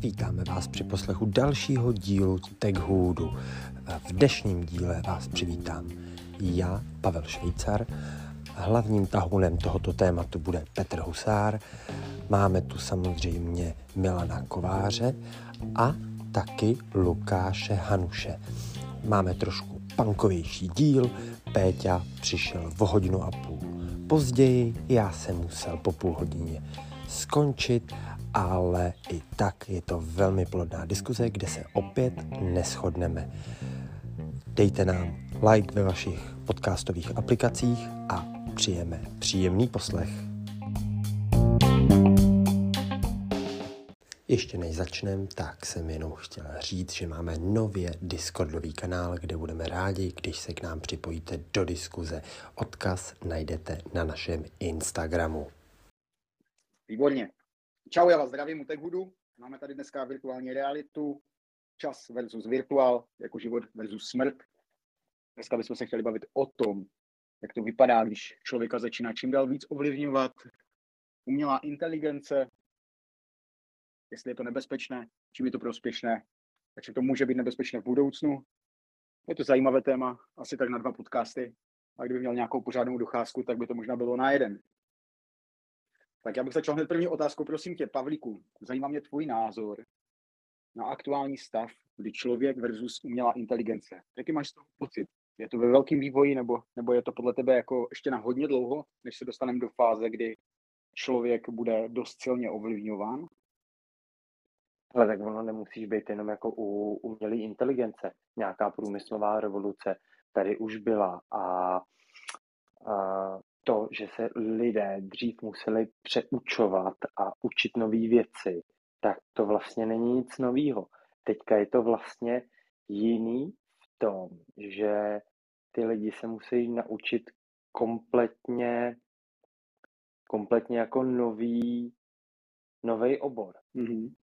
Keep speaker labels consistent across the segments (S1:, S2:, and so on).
S1: Vítáme vás při poslechu dalšího dílu TechHoodu. V dnešním díle vás přivítám já, Pavel Švýcar. Hlavním tahounem tohoto tématu bude Petr Husár. Máme tu samozřejmě Milana Kováře a taky Lukáše Hanuše. Máme trošku pankovější díl, Péťa přišel v hodinu a půl. Později já jsem musel po půl hodině skončit, ale i tak je to velmi plodná diskuze, kde se opět neschodneme. Dejte nám like ve vašich podcastových aplikacích a přijeme příjemný poslech. Ještě než začneme, tak jsem jenom chtěl říct, že máme nově Discordový kanál, kde budeme rádi, když se k nám připojíte do diskuze. Odkaz najdete na našem Instagramu.
S2: Výborně. Čau, já vás zdravím u TechHoodu. Máme tady dneska virtuální realitu, čas versus virtuál, jako život versus smrt. Dneska bychom se chtěli bavit o tom, jak to vypadá, když člověka začíná čím dál víc ovlivňovat umělá inteligence, jestli je to nebezpečné, čím je to prospěšné, takže to může být nebezpečné v budoucnu. Je to zajímavé téma, asi tak na dva podcasty. A kdyby měl nějakou pořádnou docházku, tak by to možná bylo na jeden. Tak já bych začal hned první otázkou. Prosím tě, Pavlíku, zajímá mě tvůj názor na aktuální stav, kdy člověk versus umělá inteligence. Jaký máš z toho pocit? Je to ve velkém vývoji, nebo, nebo je to podle tebe jako ještě na hodně dlouho, než se dostaneme do fáze, kdy člověk bude dost silně ovlivňován?
S3: Ale tak ono nemusíš být jenom jako u umělé inteligence. Nějaká průmyslová revoluce tady už byla a, a to, že se lidé dřív museli přeučovat a učit nové věci, tak to vlastně není nic nového. Teďka je to vlastně jiný v tom, že ty lidi se musí naučit kompletně, kompletně jako nový, nový obor. Mm-hmm.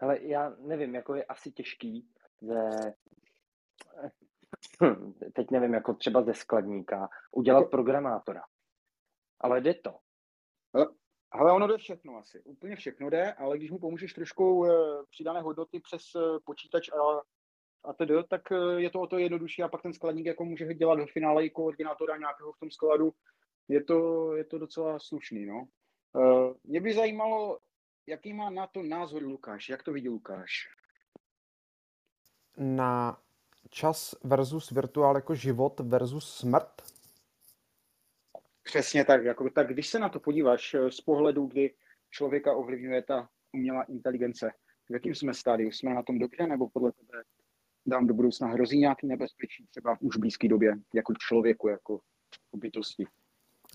S3: Ale já nevím, jako je asi těžký ze, teď nevím, jako třeba ze skladníka, udělat jako- programátora. Ale jde to.
S2: Ale ono jde všechno asi. Úplně všechno jde, ale když mu pomůžeš trošku e, přidané hodnoty přes e, počítač a, a tedy, tak e, je to o to jednodušší a pak ten skladník jako může dělat ve finále i koordinátora nějakého v tom skladu. Je to, je to docela slušný, no. Mě by zajímalo, jaký má na to názor Lukáš? Jak to vidí Lukáš?
S4: Na čas versus virtuál jako život versus smrt?
S2: Přesně tak. Jako, tak když se na to podíváš eh, z pohledu, kdy člověka ovlivňuje ta umělá inteligence, v jakým jsme stádiu? Jsme na tom dobře, nebo podle tebe dám do budoucna hrozí nějaký nebezpečí, třeba už v blízké době, jako člověku, jako bytosti?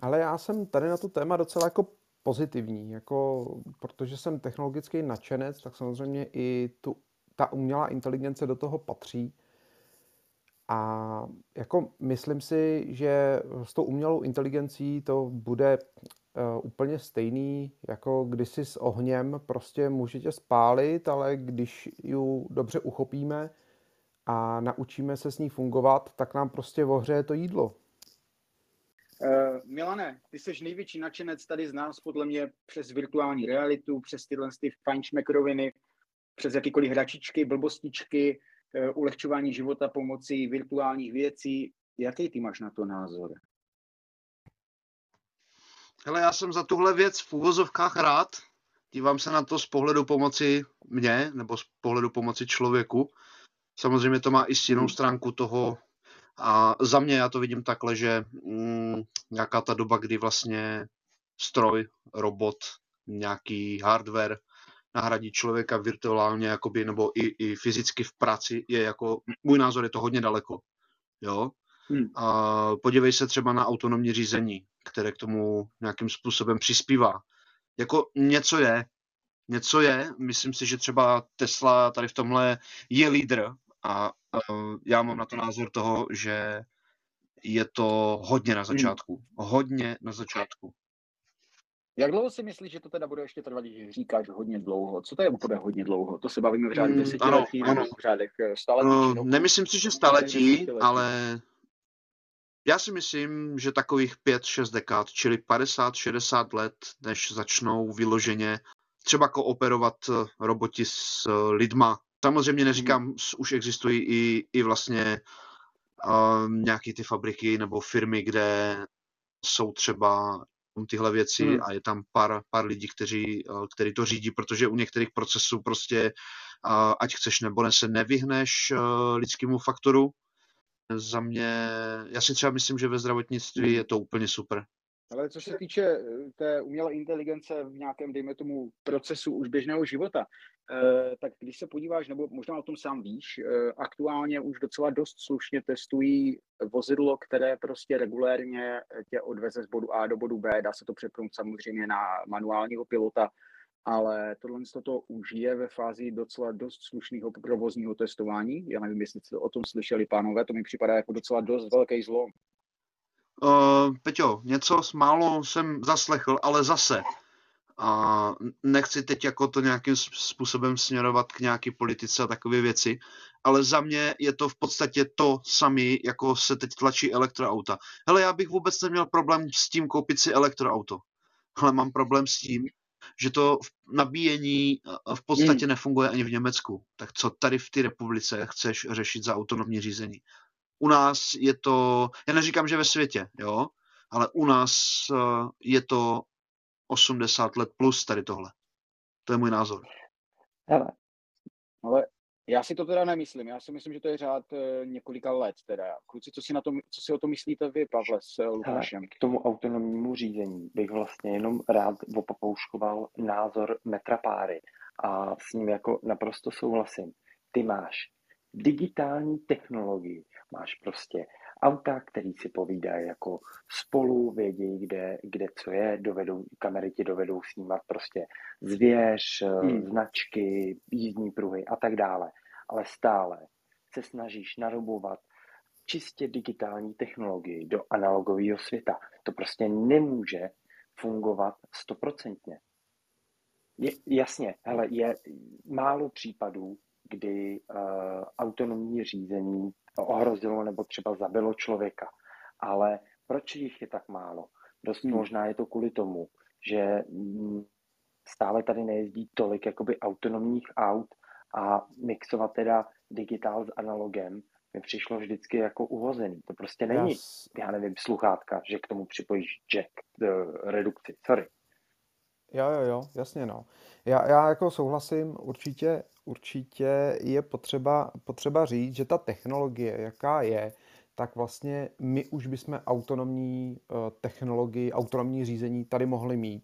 S4: Ale já jsem tady na to téma docela jako pozitivní, jako, protože jsem technologický nadšenec, tak samozřejmě i tu, ta umělá inteligence do toho patří. A jako myslím si, že s tou umělou inteligencí to bude uh, úplně stejný, jako když si s ohněm prostě můžete spálit, ale když ji dobře uchopíme a naučíme se s ní fungovat, tak nám prostě ohřeje to jídlo.
S2: Uh, Milane, ty jsi největší nadšenec tady z nás, podle mě, přes virtuální realitu, přes tyhle ty fajnšmekroviny, přes jakýkoliv hračičky, blbostičky, uh, ulehčování života pomocí virtuálních věcí. Jaký ty máš na to názor?
S5: Hele, já jsem za tuhle věc v úvozovkách rád. Dívám se na to z pohledu pomoci mě, nebo z pohledu pomoci člověku. Samozřejmě to má i jinou stránku toho a za mě já to vidím takhle, že mm, nějaká ta doba, kdy vlastně stroj, robot, nějaký hardware nahradí člověka virtuálně jakoby, nebo i, i fyzicky v práci, je jako, můj názor je to hodně daleko. Jo? Hmm. A podívej se třeba na autonomní řízení, které k tomu nějakým způsobem přispívá. Jako něco je, něco je, myslím si, že třeba Tesla tady v tomhle je lídr a uh, já mám na to názor toho, že je to hodně na hmm. začátku. Hodně na začátku.
S2: Jak dlouho si myslíš, že to teda bude ještě trvat, když říkáš hodně dlouho? Co to je bude hodně dlouho? To se bavíme v řádech hmm, desetiletí
S5: ano,
S2: nebo v řádech eh, staletí?
S5: Uh, nemyslím si, že staletí, ale Já si myslím, že takových 5-6 dekád, čili 50-60 let, než začnou vyloženě třeba kooperovat eh, roboti s eh, lidma. Samozřejmě neříkám, hmm. už existují i, i vlastně um, nějaké ty fabriky nebo firmy, kde jsou třeba tyhle věci hmm. a je tam pár, pár lidí, kteří, kteří to řídí, protože u některých procesů prostě, ať chceš nebo ne, se nevyhneš lidskému faktoru, za mě, já si třeba myslím, že ve zdravotnictví je to úplně super.
S2: Ale co se týče eh, té umělé inteligence v nějakém, dejme tomu, procesu už běžného života, eh, tak když se podíváš, nebo možná o tom sám víš, eh, aktuálně už docela dost slušně testují vozidlo, které prostě regulérně tě odveze z bodu A do bodu B, dá se to přepnout samozřejmě na manuálního pilota, ale tohle to už je ve fázi docela dost slušného provozního testování. Já nevím, jestli jste o tom slyšeli, pánové, to mi připadá jako docela dost velký zlom.
S5: Uh, Peťo, něco málo jsem zaslechl, ale zase a nechci teď jako to nějakým způsobem směrovat k nějaké politice a takové věci, ale za mě je to v podstatě to samé, jako se teď tlačí elektroauta. Hele, já bych vůbec neměl problém s tím koupit si elektroauto, ale mám problém s tím, že to nabíjení v podstatě hmm. nefunguje ani v Německu. Tak co tady v té republice chceš řešit za autonomní řízení? U nás je to, já neříkám, že ve světě, jo, ale u nás eh, je to 80 let plus tady tohle. To je můj názor.
S2: Hele, ale já si to teda nemyslím. Já si myslím, že to je řád e, několika let. Teda. Kluci, co si, na tom, co si o tom myslíte vy, Pavle, s e, Lukášem?
S3: K tomu autonomnímu řízení bych vlastně jenom rád opopouškoval názor metra Páry a s ním jako naprosto souhlasím. Ty máš digitální technologii, máš prostě auta, který si povídají jako spolu, vědí, kde, kde co je, dovedou, kamery ti dovedou snímat prostě zvěř, hmm. značky, jízdní pruhy a tak dále. Ale stále se snažíš narobovat čistě digitální technologii do analogového světa. To prostě nemůže fungovat stoprocentně. Je, jasně, hele, je málo případů, kdy uh, autonomní řízení ohrozilo nebo třeba zabilo člověka. Ale proč jich je tak málo? Dost hmm. možná je to kvůli tomu, že mm, stále tady nejezdí tolik jakoby autonomních aut a mixovat teda digitál s analogem mi přišlo vždycky jako uhozený. To prostě není, yes. já nevím, sluchátka, že k tomu připojíš jack, uh, redukci, sorry.
S4: Jo, jo, jo, jasně no. Já, já jako souhlasím, určitě, určitě je potřeba, potřeba říct, že ta technologie, jaká je, tak vlastně my už bychom autonomní uh, technologii, autonomní řízení tady mohli mít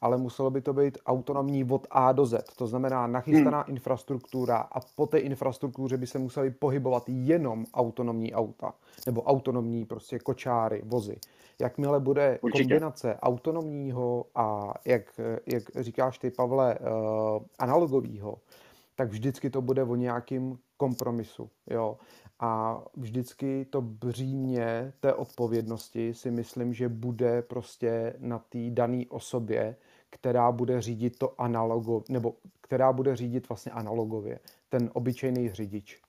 S4: ale muselo by to být autonomní od A do Z. To znamená nachystaná hmm. infrastruktura a po té infrastruktuře by se museli pohybovat jenom autonomní auta nebo autonomní prostě kočáry, vozy. Jakmile bude Určitě. kombinace autonomního a, jak, jak říkáš ty, Pavle, uh, analogového, tak vždycky to bude o nějakým kompromisu. Jo? A vždycky to břímě té odpovědnosti si myslím, že bude prostě na té dané osobě, která bude řídit to analogo, nebo která bude řídit vlastně analogově, ten obyčejný řidič.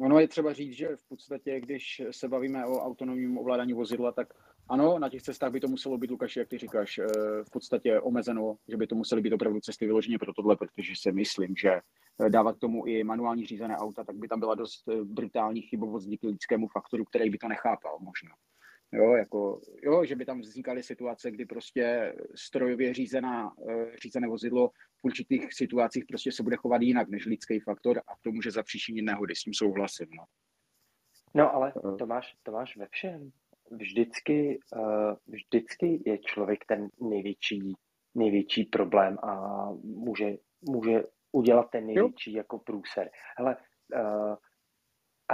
S2: Ono je třeba říct, že v podstatě, když se bavíme o autonomním ovládání vozidla, tak ano, na těch cestách by to muselo být, Lukáš, jak ty říkáš, eh, v podstatě omezeno, že by to musely být opravdu cesty vyloženě pro tohle, protože si myslím, že eh, dávat tomu i manuální řízené auta, tak by tam byla dost eh, brutální chybovost díky lidskému faktoru, který by to nechápal možná. Jo, jako, jo, že by tam vznikaly situace, kdy prostě strojově řízená, řízené vozidlo v určitých situacích prostě se bude chovat jinak než lidský faktor a to může zapříčinit nehody, s tím souhlasím. No,
S3: no ale to máš, to máš ve všem vždycky, uh, vždycky je člověk ten největší, největší problém a může, může udělat ten největší jo. jako průser. Hele,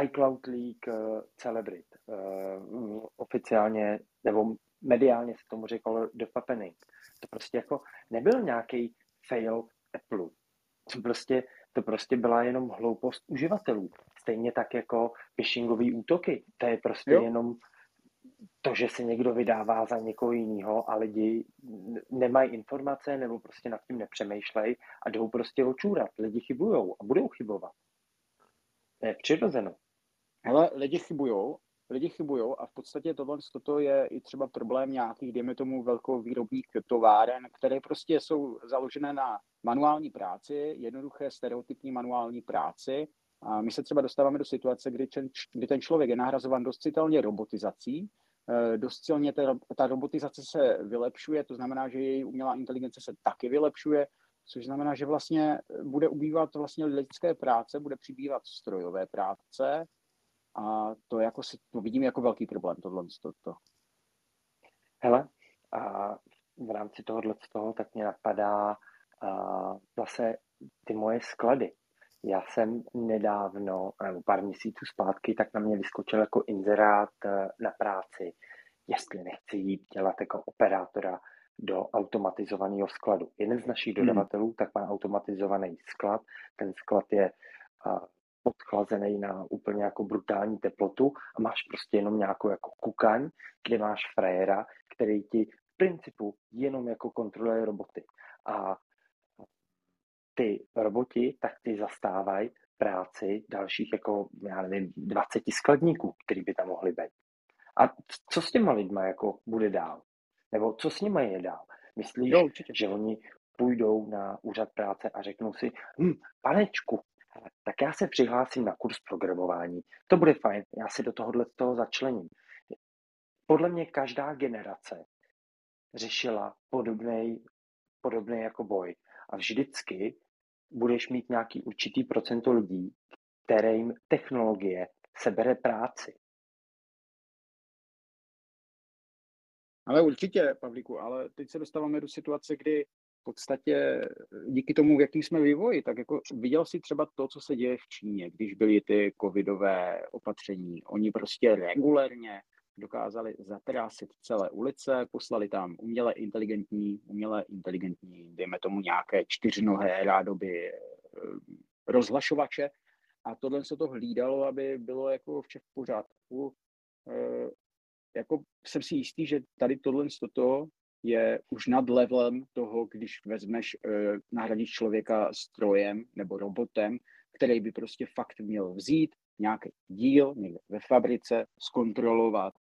S3: iCloud League uh, Celebrit, uh, oficiálně, nebo mediálně se tomu řekl The Fappening. To prostě jako nebyl nějaký fail Apple. To prostě, to prostě byla jenom hloupost uživatelů. Stejně tak jako phishingové útoky. To je prostě jo. jenom to, že se někdo vydává za někoho jiného a lidi nemají informace nebo prostě nad tím nepřemýšlej a jdou prostě očůrat. Lidi chybujou a budou chybovat. To je přirozeno.
S2: Ale lidi chybujou, lidi chybují a v podstatě tohle toto je i třeba problém nějakých, dejme tomu, velkovýrobních továren, které prostě jsou založené na manuální práci, jednoduché stereotypní manuální práci. A my se třeba dostáváme do situace, kdy ten, kdy ten člověk je nahrazovan dost citelně robotizací, eh, dost silně ta, ta robotizace se vylepšuje, to znamená, že její umělá inteligence se taky vylepšuje, což znamená, že vlastně bude ubývat vlastně lidské práce, bude přibývat strojové práce, a to, jako si, to vidím jako velký problém, tohle. To, to.
S3: Hele, a v rámci tohohle z toho tak mě napadá a zase ty moje sklady. Já jsem nedávno, nebo pár měsíců zpátky, tak na mě vyskočil jako inzerát e, na práci, jestli nechci jít dělat jako operátora do automatizovaného skladu. Jeden z našich hmm. dodavatelů hmm. tak má automatizovaný sklad. Ten sklad je podchlazený na úplně jako brutální teplotu a máš prostě jenom nějakou jako kukaň, kde máš frajera, který ti v principu jenom jako kontroluje roboty. A ty roboti, tak ty zastávají práci dalších jako, já nevím, 20 skladníků, který by tam mohli být. A co s těma lidma jako bude dál? Nebo co s nimi je dál? Myslíš, jo, že oni půjdou na úřad práce a řeknou si, hm, panečku, tak já se přihlásím na kurz programování. To bude fajn, já si do tohohle toho začlením. Podle mě každá generace řešila podobný, podobný jako boj. A vždycky budeš mít nějaký určitý procento lidí, kterým technologie sebere práci.
S2: Ale určitě, Pavlíku, ale teď se dostáváme do situace, kdy v podstatě díky tomu, v jakým jsme vývoji, tak jako viděl si třeba to, co se děje v Číně, když byly ty covidové opatření. Oni prostě regulérně dokázali zatrásit celé ulice, poslali tam uměle inteligentní, uměle inteligentní, dejme tomu nějaké čtyřnohé rádoby eh, rozhlašovače a tohle se to hlídalo, aby bylo jako vše v pořádku. Eh, jako jsem si jistý, že tady tohle toto je už nad levelem toho, když vezmeš, uh, nahradíš člověka strojem nebo robotem, který by prostě fakt měl vzít nějaký díl někde ve fabrice, zkontrolovat,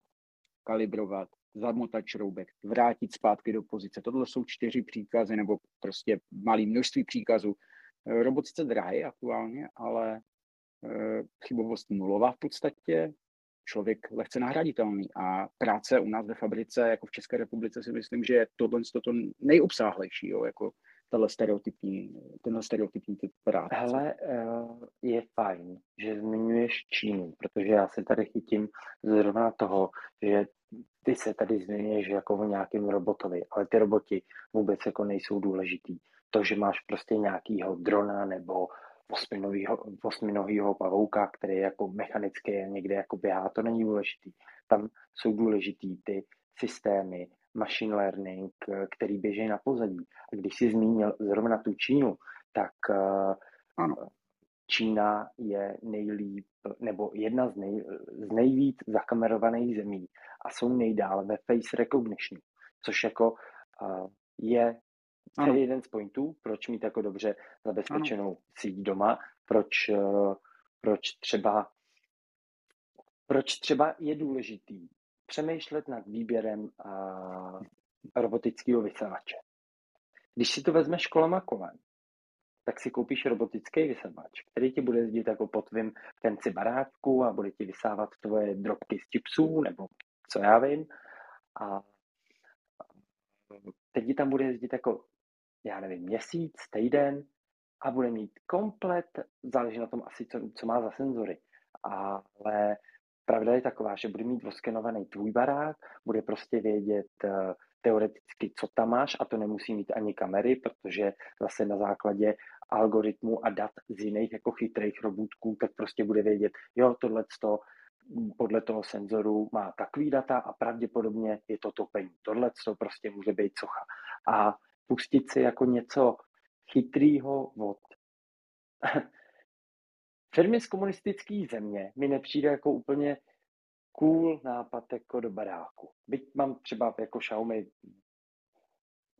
S2: kalibrovat, zamotat šroubek, vrátit zpátky do pozice. Tohle jsou čtyři příkazy nebo prostě malé množství příkazů. Eh, robot sice drahý aktuálně, ale uh, chybovost nulová v podstatě, člověk lehce nahraditelný. A práce u nás ve fabrice, jako v České republice, si myslím, že je tohle to nejobsáhlejší, jo, jako tenhle stereotypní, tenhle stereotypní typ práce.
S3: Hele, eh, je fajn, že zmiňuješ Čínu, protože já se tady chytím zrovna toho, že ty se tady zmiňuješ jako o nějakým robotovi, ale ty roboti vůbec jako nejsou důležitý. To, že máš prostě nějakýho drona nebo osminohýho pavouka, který je jako mechanický a někde jako běhá, to není důležitý. Tam jsou důležitý ty systémy, machine learning, který běží na pozadí. A když jsi zmínil zrovna tu Čínu, tak eh, ano. Čína je nejlíp, nebo jedna z, nej, z nejvíc zakamerovaných zemí a jsou nejdále ve face recognition, což jako uh, je to je jeden z pointů, proč mít jako dobře zabezpečenou ano. síť doma, proč, eh, proč třeba proč třeba je důležitý přemýšlet nad výběrem a, robotického vysavače. Když si to vezmeš kolem a kolem, tak si koupíš robotický vysavač, který ti bude jezdit jako po tvým tenci baráčku a bude ti vysávat tvoje drobky z chipsů nebo co já vím. A teď ti tam bude jezdit jako já nevím, měsíc, týden a bude mít komplet, záleží na tom asi, co, co má za senzory, ale pravda je taková, že bude mít oskenovaný tvůj barák, bude prostě vědět uh, teoreticky, co tam máš a to nemusí mít ani kamery, protože zase na základě algoritmů a dat z jiných jako chytrých robůtků, tak prostě bude vědět, jo, tohle podle toho senzoru má takový data a pravděpodobně je to topení. Tohle to prostě může být socha. A pustit si jako něco chytrýho od firmy z komunistické země mi nepřijde jako úplně cool nápad jako do baráku. Byť mám třeba jako Xiaomi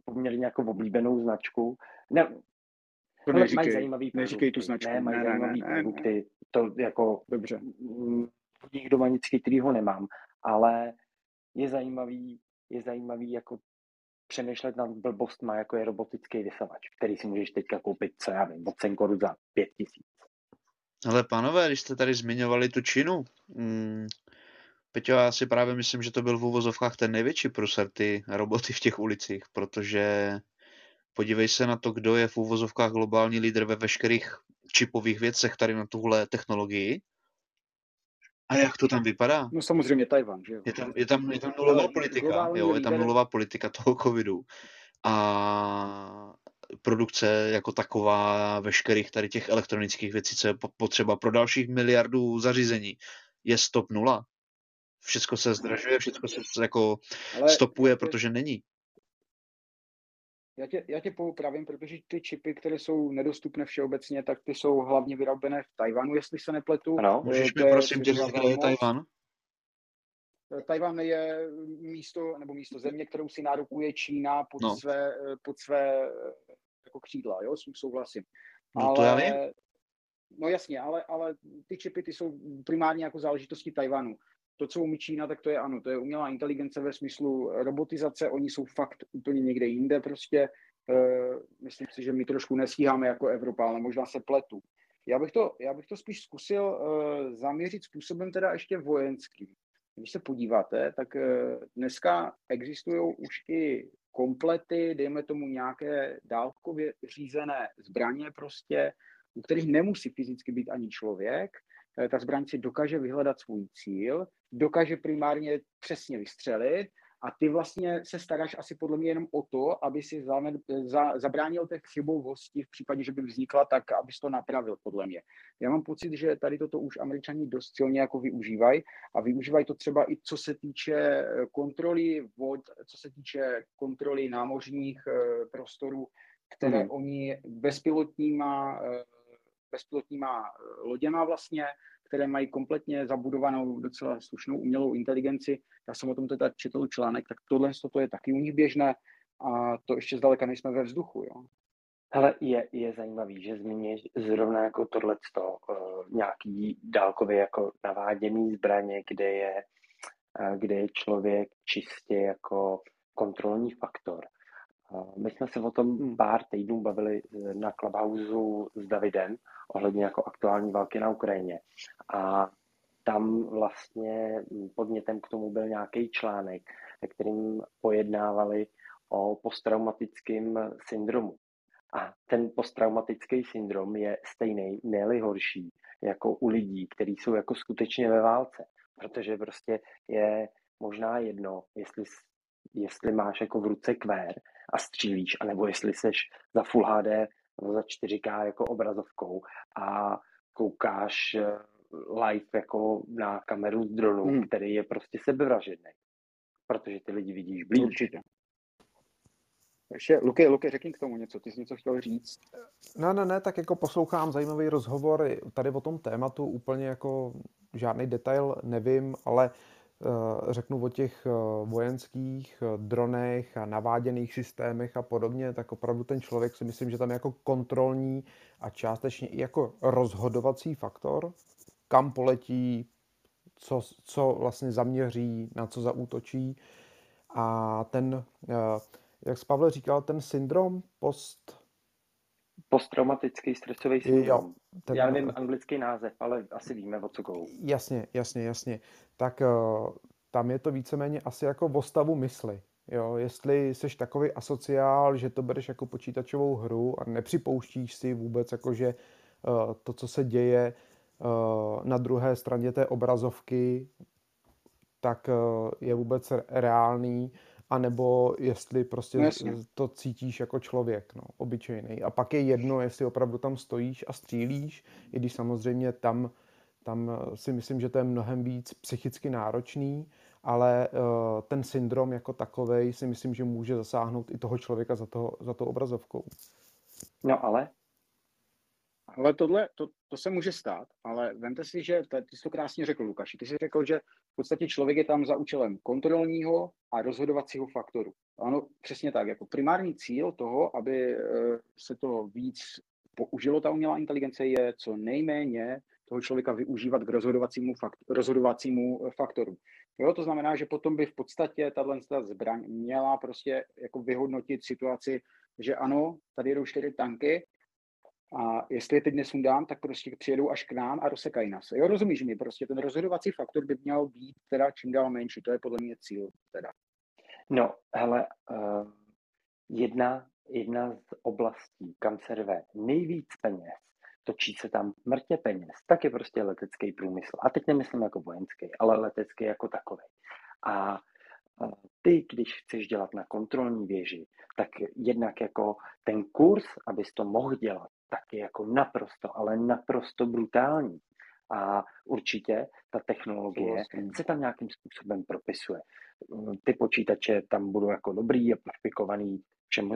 S3: poměrně jako oblíbenou značku. Ne,
S2: to neříkej, mají zajímavý neříkej tu značku.
S3: Ne, mají ne, zajímavý ne, produkty. To jako...
S2: Dobře.
S3: Mm, budík doma nic chytrýho nemám, ale je zajímavý, je zajímavý jako přemýšlet nad blbostma, jako je robotický vysavač, který si můžeš teďka koupit, co já vím, od Senkoru za pět tisíc.
S5: Ale pánové, když jste tady zmiňovali tu Čínu, mm, Peťo, já si právě myslím, že to byl v úvozovkách ten největší průser, ty roboty v těch ulicích, protože podívej se na to, kdo je v úvozovkách globální lídr ve veškerých čipových věcech tady na tuhle technologii. A jak to tam vypadá?
S2: No samozřejmě Tajvan, že jo?
S5: Je tam, je tam, je tam nulová politika, jo, je tam nulová politika toho covidu. A produkce jako taková veškerých tady těch elektronických věcí, co je potřeba pro dalších miliardů zařízení, je stop nula. Všechno se zdražuje, všechno se jako Ale stopuje, protože není.
S2: Já tě, já tě poupravím, protože ty čipy, které jsou nedostupné všeobecně, tak ty jsou hlavně vyrobené v Tajvanu, jestli se nepletu.
S5: Ano, můžeš mi prosím tě říct, kde je Tajvan?
S2: Tajvan je místo, nebo místo země, kterou si nárokuje Čína pod no. své, pod své jako křídla, jo, s tím souhlasím.
S5: No ale, to já vím.
S2: No jasně, ale, ale ty čipy ty jsou primárně jako záležitosti Tajvanu to, co umí Čína, tak to je ano, to je umělá inteligence ve smyslu robotizace, oni jsou fakt úplně někde jinde prostě. Uh, myslím si, že my trošku nestíháme jako Evropa, ale možná se pletu. Já bych to, já bych to spíš zkusil uh, zaměřit způsobem teda ještě vojenským. Když se podíváte, tak uh, dneska existují už i komplety, dejme tomu nějaké dálkově řízené zbraně prostě, u kterých nemusí fyzicky být ani člověk, Eh, ta zbraň si dokáže vyhledat svůj cíl, dokáže primárně přesně vystřelit a ty vlastně se staráš asi podle mě jenom o to, aby si za, za, zabránil té chybovosti v případě, že by vznikla, tak abys to napravil, podle mě. Já mám pocit, že tady toto už američani dost silně jako využívají a využívají to třeba i co se týče eh, kontroly vod, co se týče kontroly námořních eh, prostorů, které hmm. oni bezpilotníma bezpilotníma eh, loděma vlastně, které mají kompletně zabudovanou docela slušnou umělou inteligenci. Já jsem o tom teda četl článek, tak tohle to je taky u nich běžné a to ještě zdaleka nejsme ve vzduchu. Jo.
S3: Hele, je, je zajímavý, že zmíníš zrovna jako tohleto, uh, nějaký dálkově jako naváděný zbraně, kde je, uh, kde je člověk čistě jako kontrolní faktor. My jsme se o tom pár týdnů bavili na Clubhouse s Davidem ohledně jako aktuální války na Ukrajině. A tam vlastně podnětem k tomu byl nějaký článek, kterým pojednávali o posttraumatickém syndromu. A ten posttraumatický syndrom je stejný, ne horší, jako u lidí, kteří jsou jako skutečně ve válce. Protože prostě je možná jedno, jestli, jestli máš jako v ruce kvér a střílíš, anebo jestli seš za Full HD nebo za 4K jako obrazovkou a koukáš eh, live jako na kameru z dronu, hmm. který je prostě sebevražedný. Protože ty lidi vidíš blíž.
S2: Určitě. Ještě, Luky, Luky, řekni k tomu něco, ty jsi něco chtěl říct.
S4: Ne, ne, ne, tak jako poslouchám zajímavý rozhovor tady o tom tématu, úplně jako žádný detail nevím, ale řeknu o těch eh, vojenských eh, dronech a naváděných systémech a podobně, tak opravdu ten člověk si myslím, že tam je jako kontrolní a částečně i jako rozhodovací faktor, kam poletí, co, co vlastně zaměří, na co zaútočí. A ten, jak jsi Pavel říkal, ten syndrom post
S3: Posttraumatický stresový syndrom. Jo. Já nevím anglický název, ale asi víme, o co go.
S4: Jasně, jasně, jasně. Tak uh, tam je to víceméně asi jako v stavu mysli. Jo, jestli jsi takový asociál, že to bereš jako počítačovou hru a nepřipouštíš si vůbec, jako že uh, to, co se děje uh, na druhé straně té obrazovky, tak je vůbec reálný, anebo jestli prostě no, to cítíš jako člověk, no, obyčejný. A pak je jedno, jestli opravdu tam stojíš a střílíš, i když samozřejmě tam, tam eh, si myslím, že to je mnohem víc psychicky náročný, ale uh, ten syndrom jako takový si myslím, že může zasáhnout i toho člověka za, toho, za tou obrazovkou.
S3: No ale
S2: ale tohle, to, to se může stát, ale vemte si, že ty jsi to krásně řekl, Lukáši. Ty jsi řekl, že v podstatě člověk je tam za účelem kontrolního a rozhodovacího faktoru. Ano, přesně tak. Jako primární cíl toho, aby eh, se to víc použilo, ta umělá inteligence, je co nejméně toho člověka využívat k rozhodovacímu, fakt, rozhodovacímu faktoru. Jo, to znamená, že potom by v podstatě tahle zbraň měla prostě jako vyhodnotit situaci, že ano, tady jedou čtyři tanky a jestli je teď nesundám, tak prostě přijedou až k nám a rozsekají nás. Jo, rozumíš mi, prostě ten rozhodovací faktor by měl být teda čím dál menší, to je podle mě cíl teda.
S3: No, hele, uh, jedna, jedna z oblastí, kam se rve nejvíc peněz, točí se tam mrtě peněz, tak je prostě letecký průmysl. A teď nemyslím jako vojenský, ale letecký jako takový. A ty, když chceš dělat na kontrolní věži, tak jednak jako ten kurz, abys to mohl dělat, tak je jako naprosto, ale naprosto brutální. A určitě ta technologie se tam nějakým způsobem propisuje. Ty počítače tam budou jako dobrý a perfekovaný,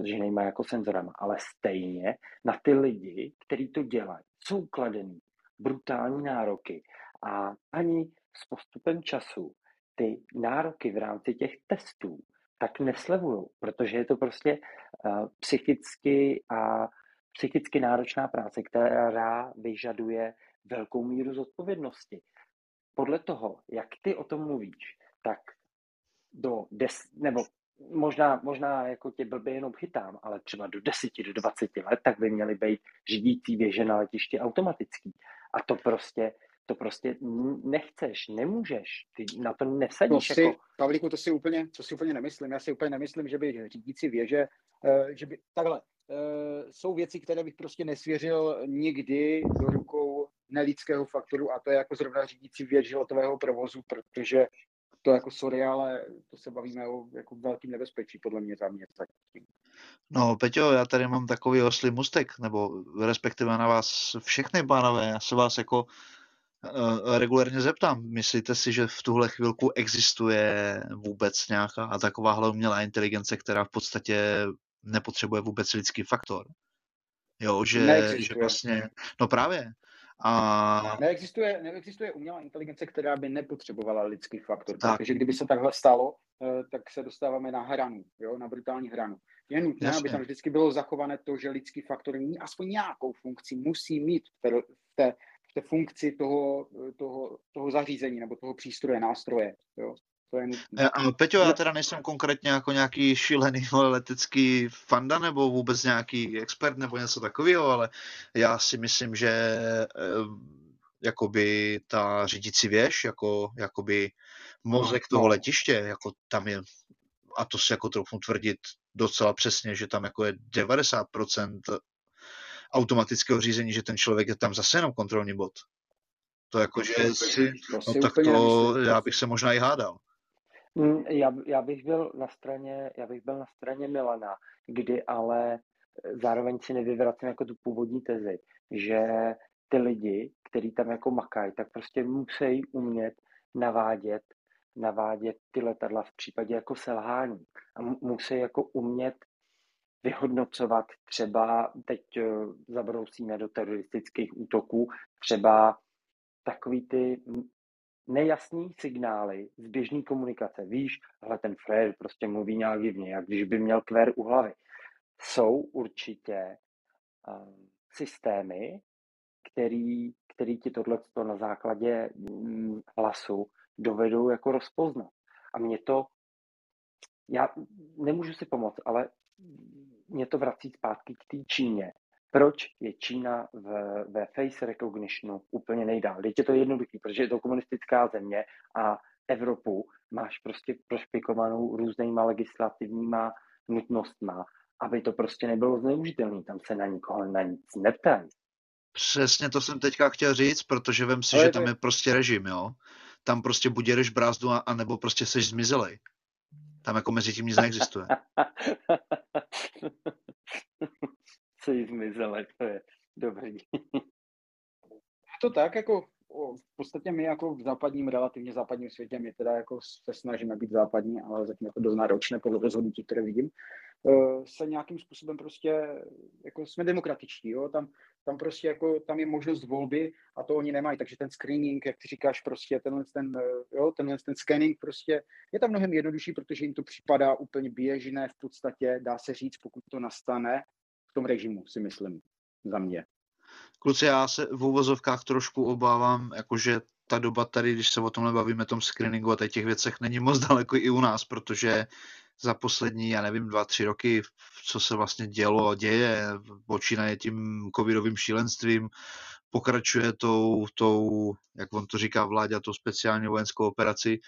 S3: že nejmají jako senzorama, ale stejně na ty lidi, kteří to dělají, jsou kladený brutální nároky a ani s postupem času ty nároky v rámci těch testů tak neslevují, protože je to prostě uh, psychicky a psychicky náročná práce, která vyžaduje velkou míru zodpovědnosti. Podle toho, jak ty o tom mluvíš, tak do des, nebo možná, možná jako tě blbě jenom chytám, ale třeba do 10, do 20 let, tak by měly být řídící věže na letišti automatický. A to prostě to prostě nechceš, nemůžeš, ty na to nesadíš.
S2: To si, jako... Pavlíku, to si, úplně, to si úplně nemyslím. Já si úplně nemyslím, že by řídící věže, uh, že by, takhle, jsou věci, které bych prostě nesvěřil nikdy do rukou nelidského faktoru a to je jako zrovna řídící věž letového provozu, protože to jako sorry, ale to se bavíme o jako velkým nebezpečí, podle mě za mě.
S6: No, Peťo, já tady mám takový oslý mustek, nebo respektive na vás všechny, pánové. Já se vás jako uh, regulérně zeptám. Myslíte si, že v tuhle chvilku existuje vůbec nějaká takováhle umělá inteligence, která v podstatě nepotřebuje vůbec lidský faktor? Jo, že, že vlastně, no právě,
S2: a... Neexistuje, neexistuje umělá inteligence, která by nepotřebovala lidský faktor, tak. protože kdyby se takhle stalo, eh, tak se dostáváme na hranu, jo, na brutální hranu. Je nutné, Jasně. aby tam vždycky bylo zachované to, že lidský faktor aspoň nějakou funkci musí mít v té, v té, v té funkci toho, toho, toho zařízení nebo toho přístroje, nástroje. Jo. To je nutné.
S6: Peťo, já teda nejsem konkrétně jako nějaký šílený letecký fanda nebo vůbec nějaký expert nebo něco takového, ale já si myslím, že eh, jakoby ta řídící věž, jako, jakoby mozek no, toho no. letiště, jako tam je, a to si jako trochu tvrdit docela přesně, že tam jako je 90% automatického řízení, že ten člověk je tam zase jenom kontrolní bod. To jako, že si, no, tak to já bych se možná i hádal.
S3: Mm, já, já, bych byl na straně, já bych byl na straně Milana, kdy ale eh, zároveň si nevyvracím jako tu původní tezi, že ty lidi, kteří tam jako makají, tak prostě musí umět navádět, navádět ty letadla v případě jako selhání. A musí jako umět vyhodnocovat třeba, teď eh, zabrousíme do teroristických útoků, třeba takový ty nejasný signály z běžné komunikace. Víš, ale ten frér prostě mluví nějak divně, jak když by měl kvér u hlavy. Jsou určitě um, systémy, který, který ti tohle na základě mm, hlasu dovedou jako rozpoznat. A mě to, já nemůžu si pomoct, ale mě to vrací zpátky k té Číně, proč je Čína v, ve face recognition úplně nejdál. Je to jednoduchý, protože je to komunistická země a Evropu máš prostě prošpikovanou různýma legislativníma nutnostma, aby to prostě nebylo zneužitelné. Tam se na nikoho na nic neptají.
S6: Přesně to jsem teďka chtěl říct, protože vem si, Ale že tam je prostě režim, jo. Tam prostě buď jedeš brázdu, a, anebo prostě seš zmizelej. Tam jako mezi tím nic neexistuje.
S3: jsi zmizele, to je dobrý.
S2: Je to tak, jako v podstatě my jako v západním, relativně západním světě, my teda jako se snažíme být západní, ale zatím jako dost náročné podle rozhodnutí, které vidím, eh, se nějakým způsobem prostě, jako jsme demokratičtí, jo, tam, tam prostě jako, tam je možnost volby a to oni nemají, takže ten screening, jak ty říkáš, prostě tenhle ten, eh, jo, tenhle ten scanning prostě je tam mnohem jednodušší, protože jim to připadá úplně běžné v podstatě, dá se říct, pokud to nastane, tom režimu, si myslím, za mě.
S6: Kluci, já se v úvozovkách trošku obávám, jakože ta doba tady, když se o tomhle bavíme, tom screeningu a těch věcech, není moc daleko i u nás, protože za poslední, já nevím, dva, tři roky, co se vlastně dělo a děje, počínaje tím covidovým šílenstvím, pokračuje tou, tou, jak on to říká vládě, tou speciální vojenskou operaci,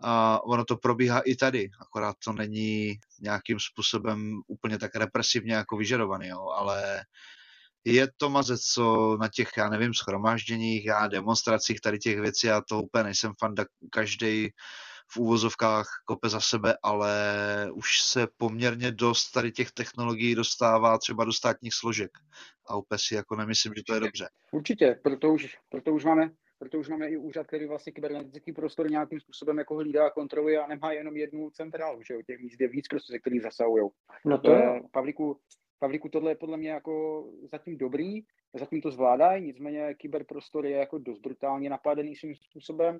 S6: a ono to probíhá i tady, akorát to není nějakým způsobem úplně tak represivně jako vyžadovaný, jo, ale je to mazec, co na těch, já nevím, schromážděních a demonstracích tady těch věcí, já to úplně nejsem fan, každý v úvozovkách kope za sebe, ale už se poměrně dost tady těch technologií dostává třeba do státních složek. A úplně si jako nemyslím, že to je dobře.
S2: Určitě, proto už, proto už máme proto už máme i úřad, který vlastně kybernetický prostor nějakým způsobem jako hlídá a kontroluje a nemá jenom jednu centrálu, že jo, těch míst je víc prostě, ze kterých zasahují.
S3: No to je.
S2: Pavlíku, Pavlíku, tohle je podle mě jako zatím dobrý, zatím to zvládají, nicméně kyberprostor je jako dost brutálně napadený svým způsobem.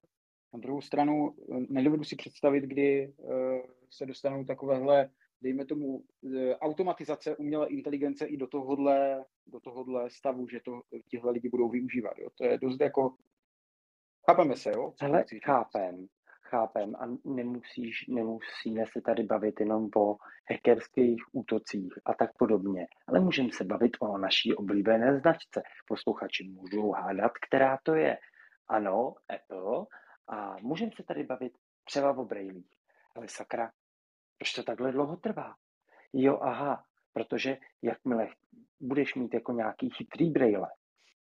S2: Na druhou stranu nedovedu si představit, kdy uh, se dostanou takovéhle, dejme tomu, automatizace umělé inteligence i do tohohle, do tohohle stavu, že to tihle lidi budou využívat. Jo. To je dost jako Chápeme se, jo?
S3: Ale chápem, chápem a nemusíš, nemusíme se tady bavit jenom o hackerských útocích a tak podobně, ale můžeme se bavit o naší oblíbené značce. Posluchači můžou hádat, která to je. Ano, Apple a můžeme se tady bavit třeba o brailích. Ale sakra, proč to takhle dlouho trvá? Jo, aha, protože jakmile budeš mít jako nějaký chytrý braille,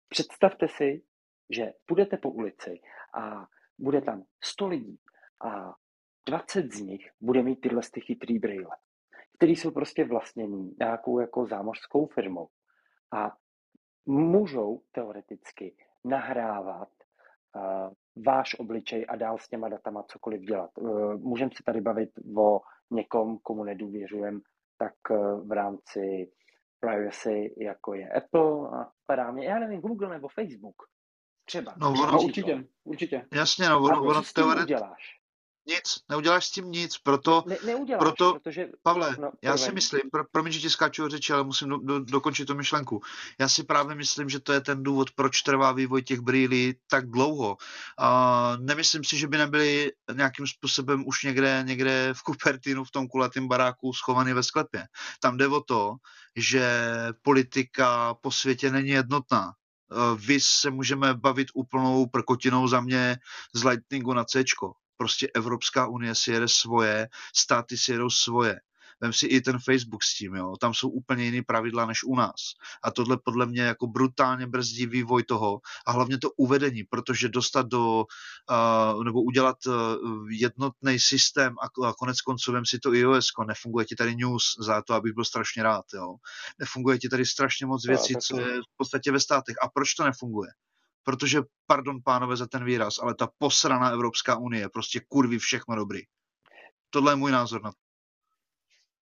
S3: představte si, že půjdete po ulici a bude tam 100 lidí a 20 z nich bude mít tyhle ty chytrý brýle, které jsou prostě vlastněný nějakou jako zámořskou firmou a můžou teoreticky nahrávat uh, váš obličej a dál s těma datama cokoliv dělat. Uh, Můžeme se tady bavit o někom, komu nedůvěřujeme, tak uh, v rámci privacy, jako je Apple a já nevím, Google nebo Facebook, Třeba.
S2: No, ono, no určitě, určitě.
S6: Jasně, no, ono, ono
S3: teoret... uděláš?
S6: Nic, neuděláš s tím nic, proto,
S3: ne, neuděláš,
S6: proto
S3: protože...
S6: Pavle, no, já si myslím, pro, promiň, že ti skáču řeči, ale musím do, do, dokončit tu myšlenku. Já si právě myslím, že to je ten důvod, proč trvá vývoj těch brýlí tak dlouho. A nemyslím si, že by nebyly nějakým způsobem už někde, někde v Kupertinu, v tom kulatém baráku schovaný ve sklepě. Tam jde o to, že politika po světě není jednotná. Eh, vy se můžeme bavit úplnou prkotinou za mě z Lightningu na C. Prostě Evropská unie si jede svoje, státy si jedou svoje. Vem si i ten Facebook s tím, jo. Tam jsou úplně jiný pravidla než u nás. A tohle podle mě jako brutálně brzdí vývoj toho a hlavně to uvedení, protože dostat do, uh, nebo udělat uh, jednotný systém a, a konec konců vem si to iOS, nefunguje ti tady news za to, abych byl strašně rád, jo. Nefunguje ti tady strašně moc věcí, co je v podstatě ve státech. A proč to nefunguje? protože, pardon pánové za ten výraz, ale ta posraná Evropská unie prostě kurví všechno dobrý. Tohle je můj názor na to.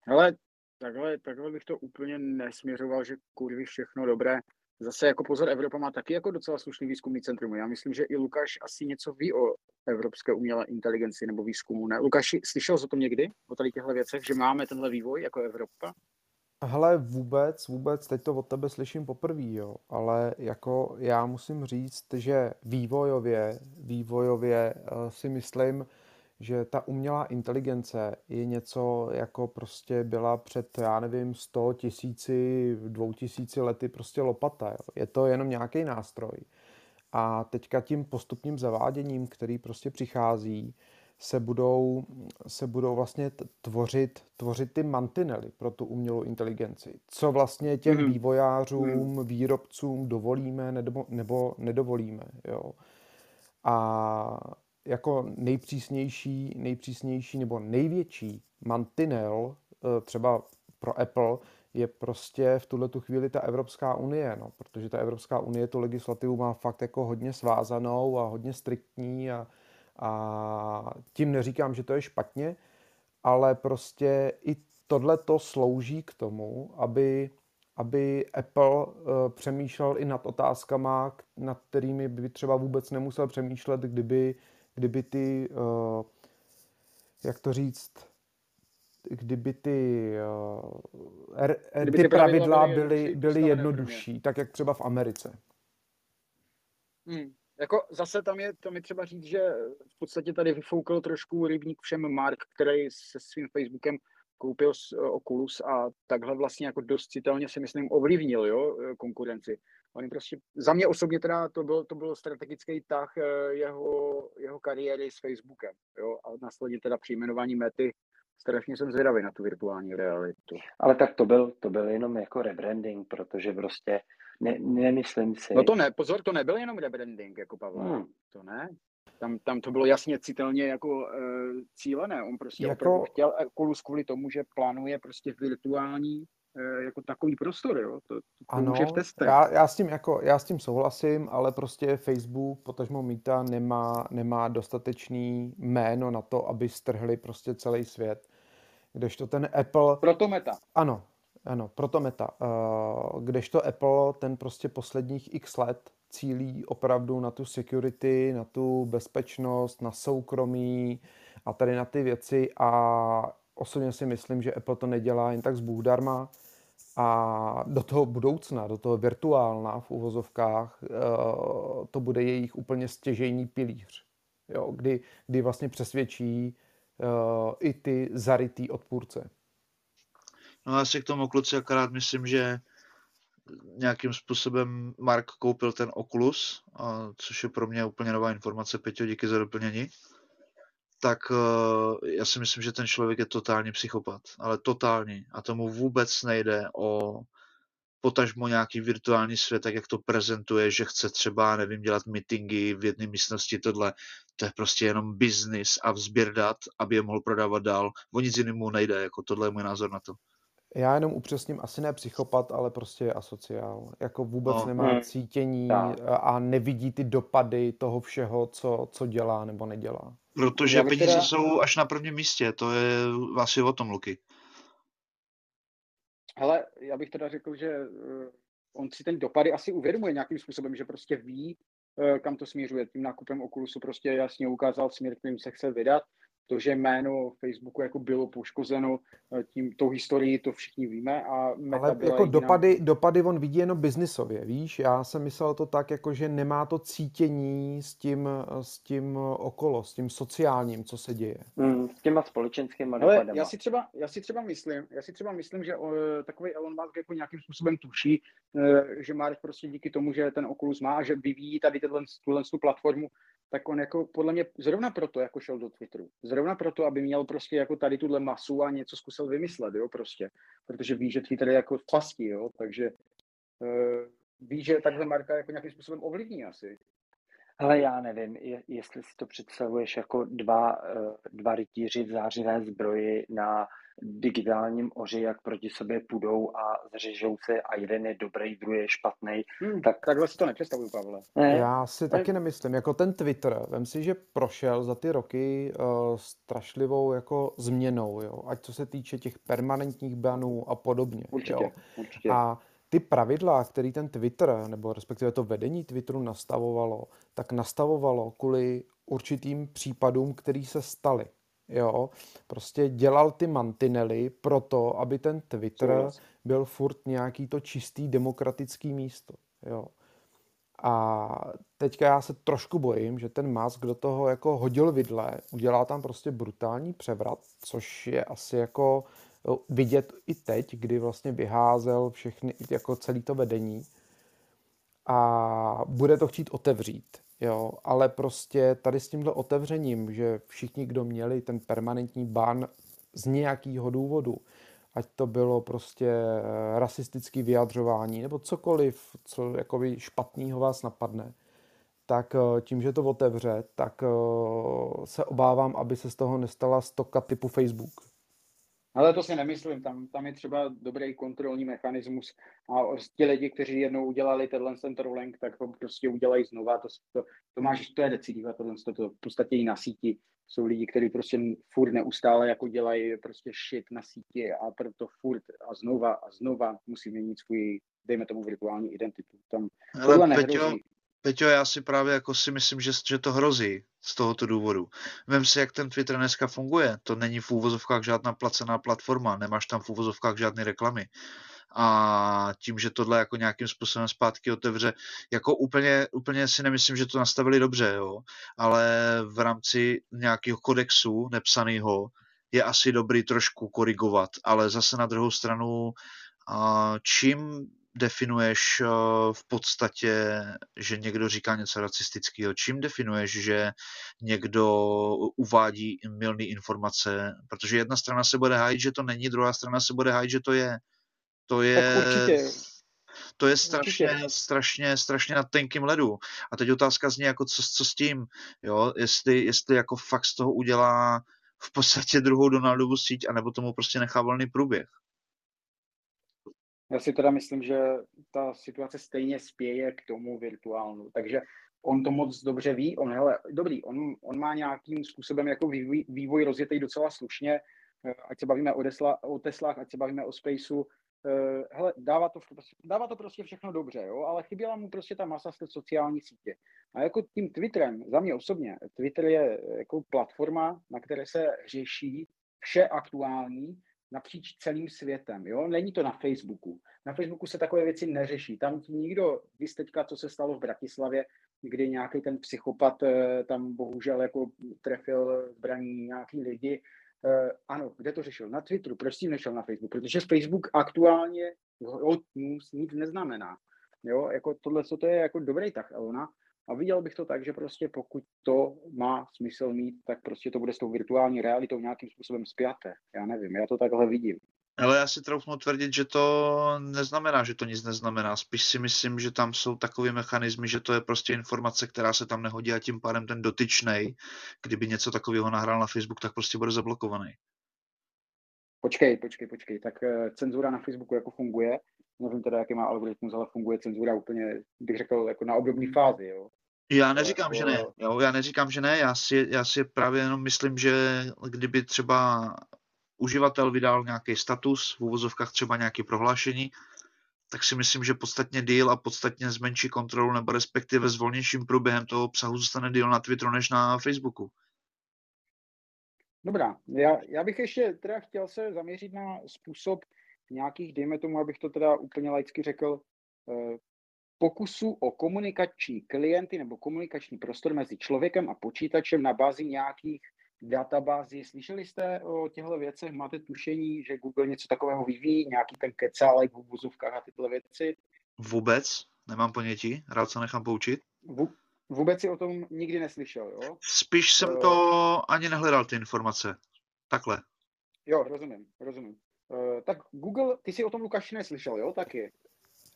S2: Ale takhle, takhle bych to úplně nesměřoval, že kurvy všechno dobré. Zase jako pozor, Evropa má taky jako docela slušný výzkumný centrum. Já myslím, že i Lukáš asi něco ví o evropské umělé inteligenci nebo výzkumu. Ne? Lukáš, slyšel jsi o tom někdy, o tady těchto věcech, že máme tenhle vývoj jako Evropa?
S4: Hele, vůbec, vůbec, teď to od tebe slyším poprvé, jo, ale jako já musím říct, že vývojově, vývojově uh, si myslím, že ta umělá inteligence je něco, jako prostě byla před, já nevím, 100 tisíci, dvou tisíci lety prostě lopata. Jo. Je to jenom nějaký nástroj. A teďka tím postupným zaváděním, který prostě přichází, se budou, se budou vlastně tvořit, tvořit ty mantinely pro tu umělou inteligenci. Co vlastně těm mm. vývojářům, mm. výrobcům dovolíme nebo, nebo nedovolíme. Jo. A jako nejpřísnější, nejpřísnější nebo největší mantinel eh, třeba pro Apple je prostě v tuhle tu chvíli ta Evropská unie, no, protože ta Evropská unie tu legislativu má fakt jako hodně svázanou a hodně striktní a, a tím neříkám, že to je špatně, ale prostě i tohle to slouží k tomu, aby, aby Apple uh, přemýšlel i nad otázkama, nad kterými by třeba vůbec nemusel přemýšlet, kdyby kdyby ty, uh, jak to říct, kdyby ty, uh, er, kdyby ty, ty pravidla byly, byly jednodušší, tak jak třeba v Americe.
S2: Hmm. Jako zase tam je, tam je třeba říct, že v podstatě tady vyfoukl trošku rybník všem Mark, který se svým Facebookem koupil Oculus a takhle vlastně jako dost citelně si myslím ovlivnil jo, konkurenci. Oni prostě, za mě osobně teda to byl, to byl strategický tah eh, jeho, jeho kariéry s Facebookem, jo, a následně teda při jmenování Mety strašně jsem zvědavý na tu virtuální realitu.
S3: Ale tak to byl, to byl jenom jako rebranding, protože prostě ne, nemyslím si.
S2: No to ne, pozor, to nebyl jenom rebranding, jako Pavel, hmm. to ne. Tam, tam to bylo jasně citelně jako uh, cílené. On prostě jako... chtěl Oculus kvůli tomu, že plánuje prostě virtuální uh, jako takový prostor, jo. To, to
S4: ano, v testech. Já, já, s tím jako, já s tím souhlasím, ale prostě Facebook, potažmo Meta, nemá, nemá dostatečný jméno na to, aby strhli prostě celý svět. Kdežto ten Apple...
S2: Proto Meta.
S4: Ano, ano, proto Meta. Uh, kdežto Apple ten prostě posledních x let cílí opravdu na tu security, na tu bezpečnost, na soukromí a tady na ty věci. A osobně si myslím, že Apple to nedělá jen tak z Bůh darma a do toho budoucna, do toho virtuálna v uvozovkách, eh, to bude jejich úplně stěžejní pilíř, jo, kdy, kdy vlastně přesvědčí eh, i ty zarytý odpůrce.
S5: No já si k tomu kluci akorát myslím, že nějakým způsobem Mark koupil ten Oculus, a, což je pro mě úplně nová informace. Peťo, díky za doplnění. Tak uh, já si myslím, že ten člověk je totální psychopat, ale totální. A tomu vůbec nejde o potažmo nějaký virtuální svět, tak jak to prezentuje, že chce třeba, nevím, dělat meetingy v jedné místnosti, tohle, to je prostě jenom business a vzběr dat, aby je mohl prodávat dál. O nic jinému nejde, jako tohle je můj názor na to.
S4: Já jenom upřesním, asi ne psychopat, ale prostě je asociál. Jako vůbec no. nemá hmm. cítění tak. a nevidí ty dopady toho všeho, co, co dělá nebo nedělá.
S5: Protože peníze teda... jsou až na prvním místě, to je asi o tom, Luky.
S2: Ale já bych teda řekl, že uh, on si ten dopady asi uvědomuje nějakým způsobem, že prostě ví, uh, kam to směřuje. Tím nákupem Oculusu prostě jasně ukázal směr, kterým se chce vydat to, že jméno Facebooku jako bylo poškozeno eh, tím, tou historií, to všichni víme. A
S4: Meta Ale jako jediná... dopady, dopady on vidí jenom biznisově, víš? Já jsem myslel to tak, jako že nemá to cítění s tím, s tím okolo, s tím sociálním, co se děje.
S3: Mm, s těma společenskými dopadama.
S2: já si třeba, já si třeba myslím, já si třeba myslím, že uh, takový Elon Musk jako nějakým způsobem tuší, že má prostě díky tomu, že ten Oculus má a že vyvíjí tady tuhle, tuhle platformu, tak on jako podle mě zrovna proto jako šel do Twitteru. Zrovna proto, aby měl prostě jako tady tuhle masu a něco zkusil vymyslet, jo, prostě. Protože ví, že Twitter je jako v pasti, jo, takže uh, ví, že takhle Marka jako nějakým způsobem ovlivní asi.
S3: Ale já nevím, je, jestli si to představuješ jako dva, uh, dva rytíři v zářivé zbroji na digitálním oři, jak proti sobě půjdou a zřežou se a jeden je dobrý, druhý je špatný.
S2: Hmm, tak... Takhle si to nepředstavuju, Pavle.
S4: Ne. Já si taky nemyslím. Jako ten Twitter, vem si, že prošel za ty roky uh, strašlivou jako změnou, jo? ať co se týče těch permanentních banů a podobně.
S2: Určitě,
S4: jo?
S2: určitě.
S4: A ty pravidla, který ten Twitter, nebo respektive to vedení Twitteru nastavovalo, tak nastavovalo kvůli určitým případům, který se staly. Jo, prostě dělal ty mantinely proto, aby ten Twitter byl furt nějaký to čistý demokratický místo. Jo. A teďka já se trošku bojím, že ten Musk do toho jako hodil vidle, udělá tam prostě brutální převrat, což je asi jako vidět i teď, kdy vlastně vyházel všechny, jako celý to vedení a bude to chtít otevřít. Jo, ale prostě tady s tímhle otevřením, že všichni, kdo měli ten permanentní ban z nějakého důvodu, ať to bylo prostě rasistické vyjadřování nebo cokoliv, co jakoby špatného vás napadne, tak eh, tím, že to otevře, tak eh, se obávám, aby se z toho nestala stoka typu Facebook.
S2: Ale to si nemyslím, tam, tam je třeba dobrý kontrolní mechanismus a ti lidi, kteří jednou udělali tenhle ten trolling, tak ho prostě udělají znova, to, to, to máš, to je decidiva, tohle to, to v podstatě i na síti. Jsou lidi, kteří prostě furt neustále jako dělají prostě shit na síti a proto furt a znova a znova musí měnit svůj, dejme tomu, virtuální identitu. Tam
S5: Ale Peťo,
S6: Peťo, já si právě jako si myslím, že, že to hrozí z tohoto důvodu. Vem si, jak ten Twitter dneska funguje. To není v úvozovkách žádná placená platforma, nemáš tam v úvozovkách žádné reklamy. A tím, že tohle jako nějakým způsobem zpátky otevře, jako úplně, úplně si nemyslím, že to nastavili dobře, jo. Ale v rámci nějakého kodexu nepsaného je asi dobrý trošku korigovat, ale zase na druhou stranu, čím definuješ eh, v podstatě, že někdo říká něco racistického? Čím definuješ, že někdo uvádí milné informace? Protože jedna strana se bude hájit, že to není, druhá strana se bude hájit, že to je. To je... To je strašně, Určitě. strašně, strašně na tenkým ledu. A teď otázka zní, jako co, co s tím, jo? Jestli, jestli jako fakt z toho udělá v podstatě druhou Donaldovu síť, anebo tomu prostě nechá volný průběh.
S2: Já si teda myslím, že ta situace stejně spěje k tomu virtuálnu, takže on to moc dobře ví, on, hele, dobrý, on, on má nějakým způsobem jako vývoj, vývoj rozjetý docela slušně, eh, ať se bavíme o, Tesla, o Teslách, ať se bavíme o Spaceu, eh, hele, dává to, dává to prostě všechno dobře, jo, ale chyběla mu prostě ta masa z té sociální sítě. A jako tím Twitterem, za mě osobně, Twitter je jako platforma, na které se řeší vše aktuální, napříč celým světem. Jo? Není to na Facebooku. Na Facebooku se takové věci neřeší. Tam nikdo, víš teďka, co se stalo v Bratislavě, kdy nějaký ten psychopat eh, tam bohužel jako trefil zbraní nějaký lidi. Eh, ano, kde to řešil? Na Twitteru. Proč tím nešel na Facebook? Protože Facebook aktuálně hot news nic neznamená. Jo, jako tohle, co to je jako dobrý tak, ona a viděl bych to tak, že prostě pokud to má smysl mít, tak prostě to bude s tou virtuální realitou nějakým způsobem spjaté. Já nevím, já to takhle vidím.
S6: Ale já si troufnu tvrdit, že to neznamená, že to nic neznamená. Spíš si myslím, že tam jsou takové mechanismy, že to je prostě informace, která se tam nehodí a tím pádem ten dotyčnej, kdyby něco takového nahrál na Facebook, tak prostě bude zablokovaný.
S2: Počkej, počkej, počkej. Tak uh, cenzura na Facebooku jako funguje? nevím teda, jaký má algoritmus, ale funguje cenzura úplně, bych řekl, jako na obdobné fázi, jo.
S6: Já neříkám, jako... že ne. Jo, já neříkám, že ne. Já si, já si právě jenom myslím, že kdyby třeba uživatel vydal nějaký status, v úvozovkách třeba nějaké prohlášení, tak si myslím, že podstatně díl a podstatně s menší kontrolou nebo respektive s volnějším průběhem toho obsahu zůstane díl na Twitteru než na Facebooku.
S2: Dobrá, já, já bych ještě teda chtěl se zaměřit na způsob, nějakých, dejme tomu, abych to teda úplně laicky řekl, eh, pokusu o komunikační klienty nebo komunikační prostor mezi člověkem a počítačem na bázi nějakých databází. Slyšeli jste o těchto věcech? Máte tušení, že Google něco takového vyvíjí? Nějaký ten kecálek v vozovkách a tyhle věci?
S6: Vůbec nemám ponětí, rád se nechám poučit.
S2: Vůbec si o tom nikdy neslyšel, jo?
S6: Spíš jsem uh, to ani nehledal, ty informace. Takhle.
S2: Jo, rozumím, rozumím. Uh, tak Google, ty jsi o tom Lukáši neslyšel, jo, taky?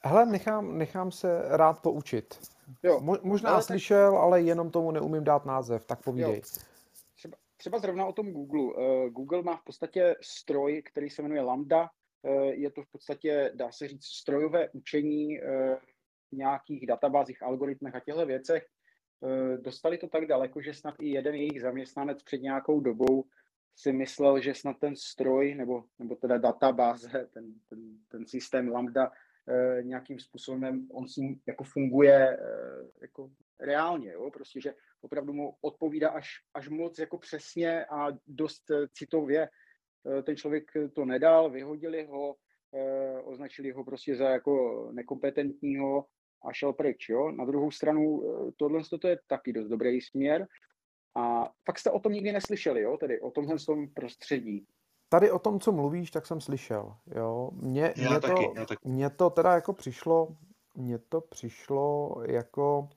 S4: Hele, nechám, nechám se rád poučit. Jo. Mo, možná ale slyšel, tak... ale jenom tomu neumím dát název, tak povídej. Jo.
S2: Třeba, třeba zrovna o tom Google. Uh, Google má v podstatě stroj, který se jmenuje Lambda. Uh, je to v podstatě, dá se říct, strojové učení uh, nějakých databázích, algoritmech a těchto věcech. Uh, dostali to tak daleko, že snad i jeden jejich zaměstnanec před nějakou dobou si myslel, že snad ten stroj, nebo, nebo teda databáze, ten, ten, ten systém Lambda, eh, nějakým způsobem on s ním jako funguje eh, jako reálně, jo? prostě, že opravdu mu odpovídá až, až moc jako přesně a dost eh, citově. Eh, ten člověk to nedal, vyhodili ho, eh, označili ho prostě za jako nekompetentního a šel pryč. Jo? Na druhou stranu eh, tohle to je taky dost dobrý směr, a fakt jste o tom nikdy neslyšeli, jo? Tedy o tomhle tom prostředí.
S4: Tady o tom, co mluvíš, tak jsem slyšel. Jo? Mně, já mě, taky, to, já taky. mně to teda jako přišlo, mně to přišlo jako...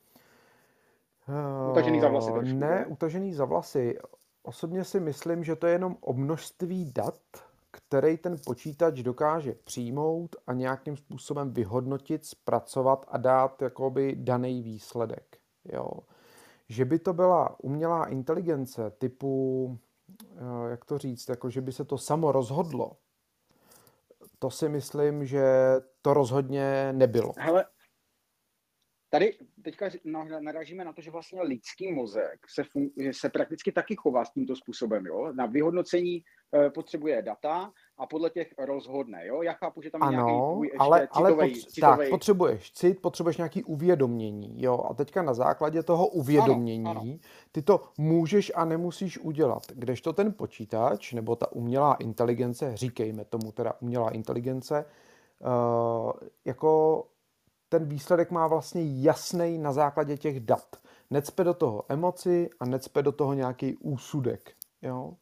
S2: Utažený za vlasy.
S4: Trošku, ne, utažený za vlasy. Osobně si myslím, že to je jenom o množství dat, který ten počítač dokáže přijmout a nějakým způsobem vyhodnotit, zpracovat a dát jakoby daný výsledek. Jo že by to byla umělá inteligence typu, eh, jak to říct, jako že by se to samo rozhodlo, to si myslím, že to rozhodně nebylo.
S2: Hele, tady teďka narážíme na to, že vlastně lidský mozek se, fun- se prakticky taky chová s tímto způsobem. Jo? Na vyhodnocení potřebuje data a podle těch rozhodne. Jo? Já chápu, že tam je
S4: Ano,
S2: nějaký tvůj ještě
S4: ale, ale
S2: citovej, citovej.
S4: tak, potřebuješ cit, potřebuješ nějaký uvědomění, jo, a teďka na základě toho uvědomění
S2: ano.
S4: ty to můžeš a nemusíš udělat, kdežto ten počítač, nebo ta umělá inteligence, říkejme tomu teda umělá inteligence, uh, jako ten výsledek má vlastně jasný na základě těch dat. Necpe do toho emoci a necpe do toho nějaký úsudek, jo.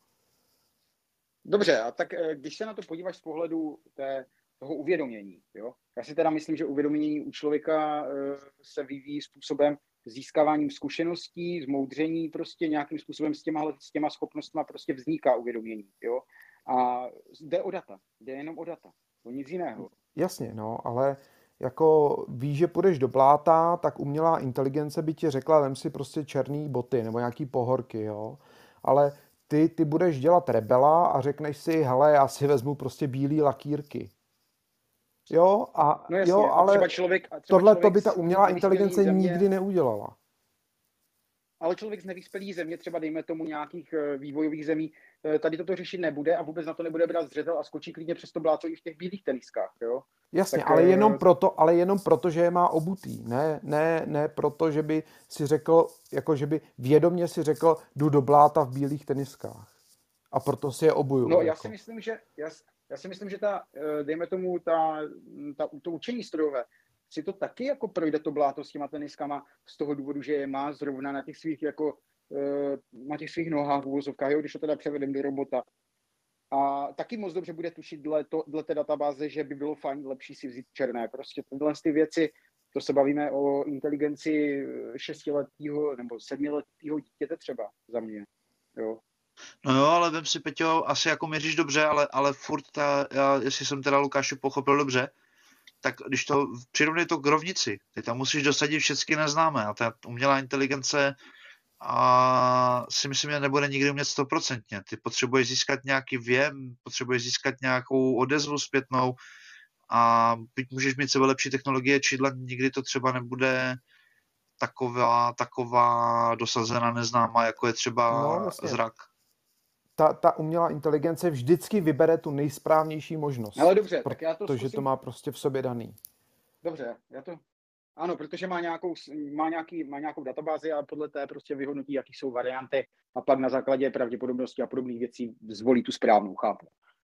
S2: Dobře, a tak eh, když se na to podíváš z pohledu té, toho uvědomění, jo? já si teda myslím, že uvědomění u člověka eh, se vyvíjí způsobem získáváním zkušeností, zmoudření, prostě nějakým způsobem s těma, s těma schopnostmi prostě vzniká uvědomění. Jo? A jde o data, jde jenom o data, o nic jiného.
S4: Jasně, no, ale jako víš, že půjdeš do bláta, tak umělá inteligence by ti řekla, vem si prostě černý boty nebo nějaký pohorky, jo. Ale ty, ty budeš dělat rebela a řekneš si, hele, já si vezmu prostě bílý lakírky. Jo, a,
S2: No jasně,
S4: jo, ale
S2: třeba člověk, a třeba
S4: tohle to
S2: člověk
S4: by ta umělá inteligence
S2: země,
S4: nikdy neudělala.
S2: Ale člověk z nevyspělé země, třeba dejme tomu nějakých eh, vývojových zemí, tady toto řešit nebude a vůbec na to nebude brát zřetel a skočí klidně přes to bláto i v těch bílých teniskách. Jo?
S4: Jasně,
S2: Tak,
S4: ale
S2: eh,
S4: jenom proto, ale jenom proto, že je má obutý. Ne, ne, ne proto, že by si řekl, jako že by vědomě si řekl, jdu do bláta v bílých teniskách. A proto si je obuju.
S2: No, já
S4: jako.
S2: si myslím, že já, já si myslím, že ta, eh, dejme tomu, ta, ta, to učení strojové, si to taky jako projde to bláto s těma teniskama z toho důvodu, že je má zrovna na těch svých jako eh, na těch svých nohách v úvozovkách, jo, když to teda převedem do robota. A taky moc dobře bude tušit dle, to, dle té databáze, že by bylo fajn lepší si vzít černé. Prostě tyhle ty věci, to se bavíme o inteligenci eh, šestiletého nebo sedmiletého dítěte třeba za mě. Jo.
S5: No jo, ale vem si, Peťo, asi jako měříš dobře, ale, ale furt ta, já, jestli jsem teda Lukáši pochopil dobře, tak když to přirovnej to k rovnici, ty tam musíš dosadit všechny neznámé a ta umělá inteligence a si myslím, že nebude nikdy umět stoprocentně. Ty potřebuješ získat nějaký věm, potřebuješ získat nějakou odezvu zpětnou a byť můžeš mít sebe lepší technologie čidla, nikdy to třeba nebude taková, taková dosazená neznámá, jako je třeba
S4: No, jasně.
S5: zrak.
S4: ta, ta umělá inteligence vždycky vybere tu nejsprávnější možnost.
S2: Ale dobře, tak já to
S4: protože
S2: zkusím,
S4: to má prostě v sobě daný.
S2: Dobře, já to... Ano, protože má nějakou, má, nějaký, má nějakou databázi a podle té prostě vyhodnotí, jaký jsou varianty a pak na základě pravděpodobnosti a podobných věcí zvolí tu správnou, chápu.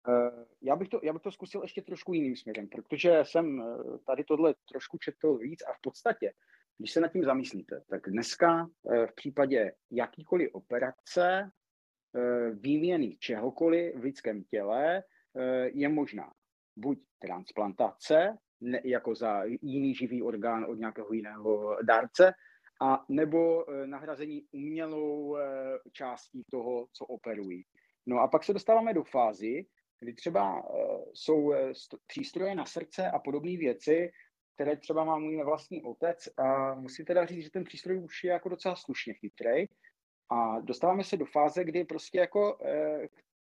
S2: Eh, Já bych, to, já bych to zkusil ještě trošku jiným směrem, protože jsem eh, tady tohle trošku četl víc a v podstatě, když se nad tím zamyslíte, tak dneska eh, v případě jakýkoliv operace, výměny čehokoliv v lidském těle je možná buď transplantace, ne, jako za jiný živý orgán od nějakého jiného dárce, a nebo eh, nahrazení umělou eh, částí toho, co operují. No a pak se dostáváme do fázy, kdy třeba eh, jsou st- přístroje na srdce a podobné věci, které třeba má můj vlastní otec a musím teda říct, že ten přístroj už je jako docela slušně chytrý. A dostáváme se do fáze, kdy prostě jako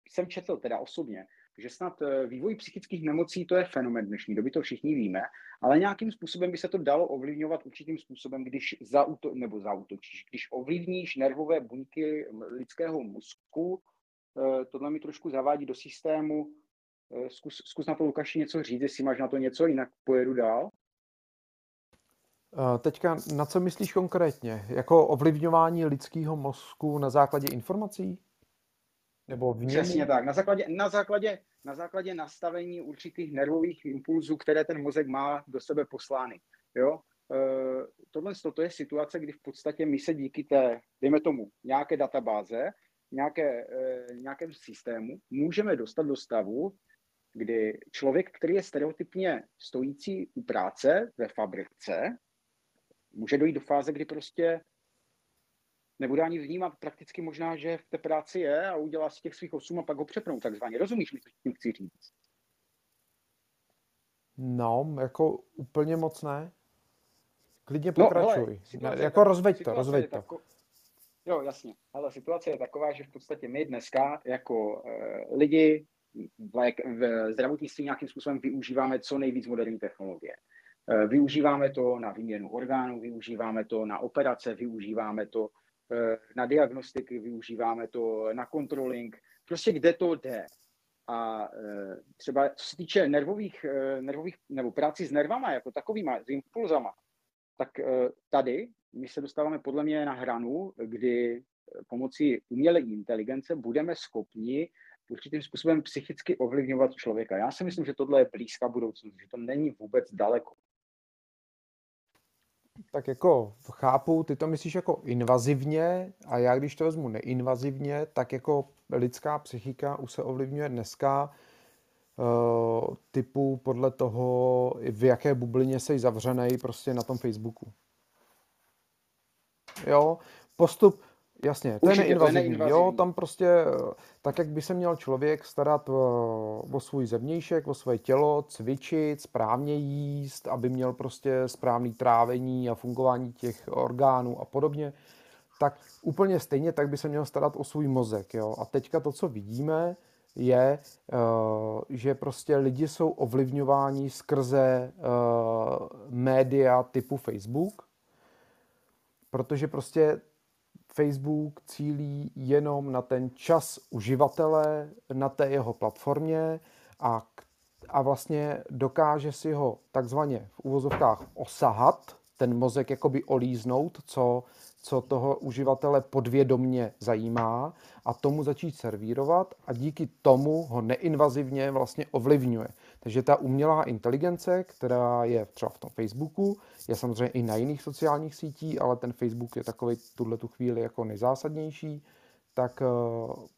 S2: jsem četl teda osobně, že snad eh, vývoj psychických nemocí to je fenomén dnešní doby, to všichni víme, ale nějakým způsobem by se to dalo ovlivňovat určitým způsobem, když zauto, nebo zautočíš, když ovlivníš nervové buňky lidského mozku, eh, tohle mi trošku zavádí do systému. Eh, Zkus, zkus na to, Lukáši, něco říct, jestli máš na to něco, jinak pojedu dál.
S4: Teďka na co myslíš konkrétně? Jako ovlivňování lidského mozku na základě informací? Nebo v něm?
S2: Přesně tak. Na základě, na, základě, na základě nastavení určitých nervových impulzů, které ten mozek má do sebe poslány. Jo? E, tohle to je situace, kdy v podstatě my se díky té, dejme tomu, nějaké databáze, nějaké, e, nějakém systému, můžeme dostat do stavu, kdy člověk, který je stereotypně stojící u práce ve fabrice, může dojít do fáze, kdy prostě nebude ani vnímat prakticky možná, že v té práci je a udělá si těch svých osm a pak ho přepnou takzvaně. Rozumíš mi, co tím chci říct?
S4: No, jako úplně moc ne. Klidně
S2: No,
S4: pokračuj.
S2: hele, situace je
S4: jako rozveď to, rozveď to.
S2: tako- Jo, jasně. Ale situace je taková, že v podstatě my dneska jako uh, lidi v, v zdravotnictví nějakým způsobem využíváme co nejvíc moderní technologie. Eh, Využíváme to na výměnu orgánů, využíváme to na operace, využíváme to na diagnostiky, využíváme to na controlling, prostě kde to jde. A třeba co se týče nervových, nervových nebo práci s nervama jako takovýma, s impulzama, tak tady my se dostáváme podle mě na hranu, kdy pomocí umělé inteligence budeme schopni určitým způsobem psychicky ovlivňovat člověka. Já si myslím, že tohle je blízká budoucnost, že to není vůbec daleko.
S4: Tak jako chápu, ty to myslíš jako invazivně a já když to vezmu neinvazivně, tak jako lidská psychika už se ovlivňuje dneska uh, typu podle toho, v jaké bublině jsi zavřený prostě na tom Facebooku. Jo, postup, Jasně, to je neinvazivní. Jo, tam prostě, tak jak by se měl člověk starat o, o svůj zevnějšek, o svoje tělo, cvičit, správně jíst, aby měl prostě správný trávení a fungování těch orgánů a podobně, tak úplně stejně tak by se měl starat o svůj mozek. Jo. A teďka to, co vidíme, je, že prostě lidi jsou ovlivňováni skrze média typu Facebook, protože prostě Facebook cílí jenom na ten čas uživatele na té jeho platformě a, a vlastně dokáže si ho takzvaně v úvozovkách osahat, ten mozek jakoby olíznout, co, co toho uživatele podvědomně zajímá a tomu začít servírovat a díky tomu ho neinvazivně vlastně ovlivňuje. Takže ta umělá inteligence, která je třeba v tom Facebooku, je samozřejmě i na jiných sociálních sítích, ale ten Facebook je takový tuhle tu chvíli jako nejzásadnější, tak eh,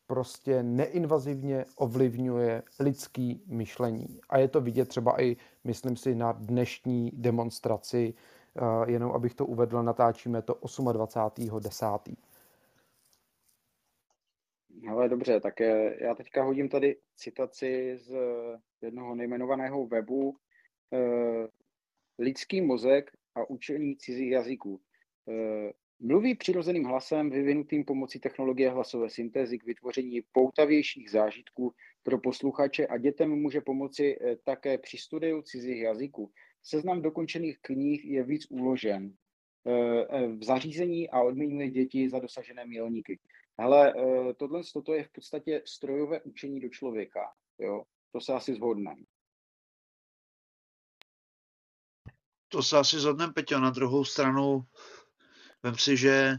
S4: prostě neinvazivně ovlivňuje lidský myšlení. A je to vidět třeba i, myslím si, na dnešní demonstraci, eh, jenom abych to uvedl, natáčíme to 28.10.
S2: Ale dobře, tak já teďka hodím tady citaci z jednoho nejmenovaného webu Lidský mozek a učení cizích jazyků. Mluví přirozeným hlasem vyvinutým pomocí technologie hlasové syntézy k vytvoření poutavějších zážitků pro posluchače a dětem může pomoci také při studiu cizích jazyků. Seznam dokončených knih je víc uložen v zařízení a odměňuje děti za dosažené milníky. Ale tohle toto je v podstatě strojové učení do člověka. Jo? To se asi zhodneme.
S6: To se asi zhodneme, Peťo. Na druhou stranu, vem si, že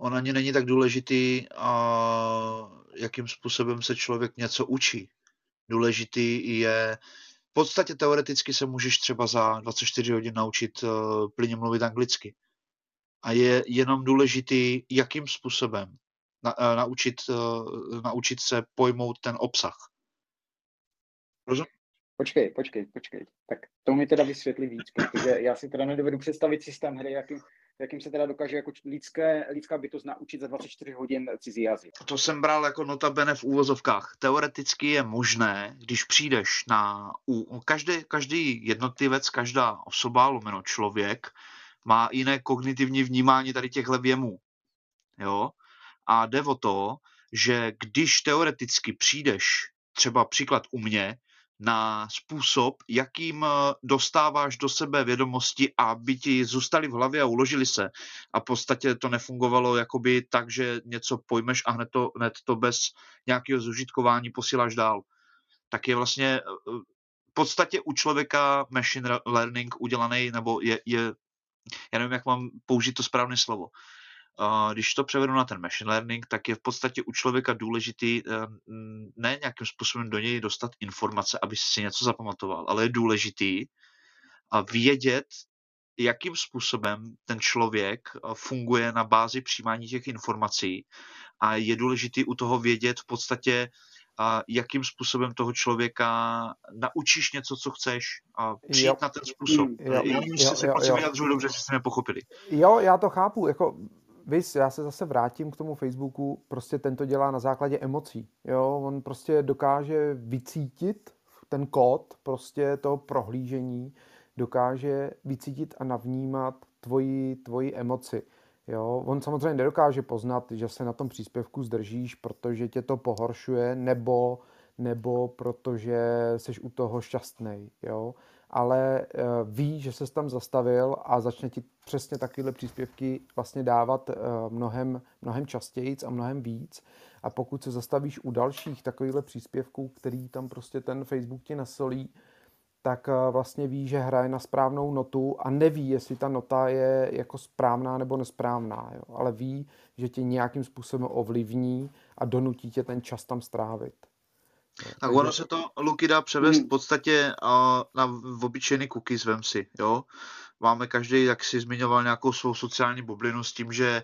S6: on ani není tak důležitý, a jakým způsobem se člověk něco učí. Důležitý je, v podstatě teoreticky se můžeš třeba za 24 hodin naučit uh, plyně mluvit anglicky. A je jenom důležitý, jakým způsobem na, uh, naučit, uh, naučit se pojmout ten obsah.
S2: Rozumím? Počkej, počkej, počkej. Tak to mi teda vysvětlí víc, protože já si teda nedovedu představit systém hry, jakým, jakým se teda dokáže jako lidské, lidská bytost naučit za 24 hodin cizí jazyk.
S6: To jsem bral jako notabene v úvozovkách. Teoreticky je možné, když přijdeš na... U, každý, každý jednotlivec, každá osoba, lomeno člověk, má jiné kognitivní vnímání tady těchhle věmů. Jo? A jde o to, že když teoreticky přijdeš, třeba příklad u mě, na způsob, jakým eh, dostáváš do sebe vědomosti, aby ti zůstali v hlavě a uložili se. A v podstatě to nefungovalo jakoby tak, že něco pojmeš a hned to, hned to bez nějakého zužitkování posíláš dál. Tak je vlastně eh, v podstatě u člověka machine learning udělaný, nebo je, je já nevím, jak mám použít to správné slovo když to převedu na ten machine learning, tak je v podstatě u člověka důležitý eh, ne nějakým způsobem do něj dostat informace, aby si něco zapamatoval, ale je důležitý a vědět, jakým způsobem ten člověk eh, funguje na bázi přijímání těch informací a je důležitý u toho vědět v podstatě, a jakým způsobem toho člověka naučíš něco, co chceš a přijít jo. na ten způsob. Jo, jo, jo, jo, se jo, jo. dobře, že jste nepochopili.
S4: Jo, já to chápu. Jako Vys, já se zase vrátím k tomu Facebooku, prostě ten to dělá na základě emocí. Jo? On prostě dokáže vycítit ten kód prostě toho prohlížení, dokáže vycítit a navnímat tvoji, tvoji emoci. Jo? On samozřejmě nedokáže poznat, že se na tom příspěvku zdržíš, protože tě to pohoršuje, nebo, nebo protože jsi u toho šťastný, jo. Ale uh, ví, že se tam zastavil a začne ti přesně takovéhle příspěvky vlastně dávat uh, mnohem, mnohem častěji a mnohem víc. A pokud se zastavíš u dalších takovýchhle příspěvků, který tam prostě ten Facebook ti nasolí, tak uh, vlastně ví, že hraje na správnou notu a neví, jestli ta nota je jako správná nebo nesprávná, jo. ale ví, že tě nějakým způsobem ovlivní a donutí tě ten čas tam strávit.
S6: Tak ono se to, Luky, dá převést v podstatě na obyčejný cookies, vem si, jo. Máme každý, jak si zmiňoval, nějakou svou sociální bublinu s tím, že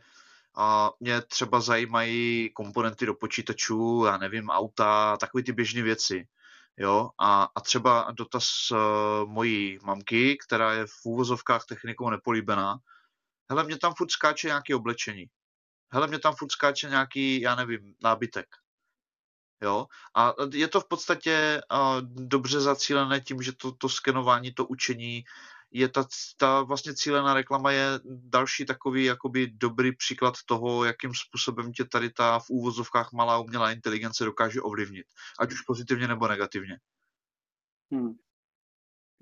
S6: uh, mě třeba zajímají komponenty do počítačů, já nevím, auta, takové ty běžné věci. Jo, a, a třeba dotaz uh, mojí mamky, která je v úvozovkách technikou nepolíbená, hele, mě tam furt skáče nějaký oblečení. Hele, mě tam furt skáče nějaký, já nevím, nábytek. Jo? A je to v podstatě uh, dobře zacílené tím, že to, to skenování, to učení, je ta, ta vlastně cílená reklama je další takový jakoby dobrý příklad toho, jakým způsobem tě tady ta v úvozovkách malá umělá inteligence dokáže ovlivnit. Ať už pozitivně nebo negativně.
S2: Hmm.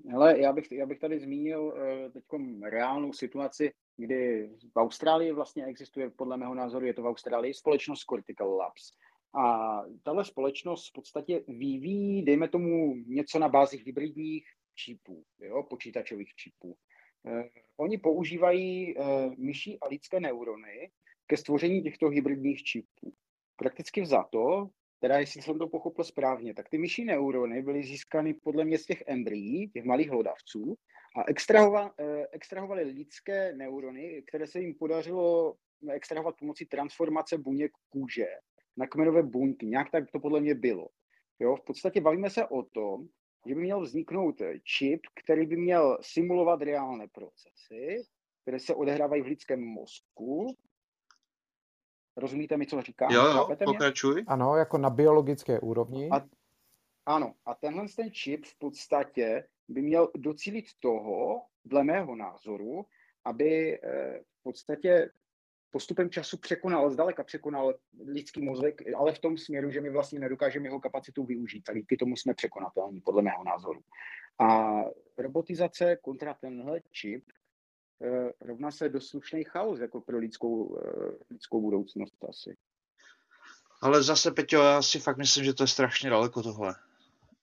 S2: Hele, já bych, já bych tady zmínil uh, teď reálnou situaci, kdy v Austrálii vlastně existuje, podle mého názoru je to v Austrálii, společnost Cortical Labs. A tahle společnost v podstatě vyvíjí, dejme tomu, něco na bázi hybridních čipů, jo, počítačových čipů. Eh, oni používají eh, myší a lidské neurony ke stvoření těchto hybridních čipů. Prakticky vzato, teda jestli jsem to pochopil správně, tak ty myší neurony byly získány podle mě z těch embryí, těch malých hlodavců, a extrahova, eh, extrahovali lidské neurony, které se jim podařilo extrahovat pomocí transformace buněk kůže na kmenové buňky. Nějak tak to podle mě bylo. Jo, v podstatě bavíme se o tom, že by měl vzniknout čip, který by měl simulovat reálné procesy, které se odehrávají v lidském mozku. Rozumíte mi, co říkám?
S6: Jo, jo, pokračuj.
S4: Mě? Ano, jako na biologické úrovni.
S2: A, ano, a tenhle ten čip v podstatě by měl docílit toho, dle mého názoru, aby eh, v podstatě postupem času překonal, zdaleka překonal lidský mozek, ale v tom směru, že my vlastně nedokážeme jeho kapacitu využít. A díky tomu jsme překonatelní, podle mého názoru. A robotizace kontra tenhle čip eh, rovná se do slušný chaos jako pro lidskou, eh, lidskou budoucnost asi.
S6: Ale zase, Peťo, já si fakt myslím, že to je strašně daleko tohle.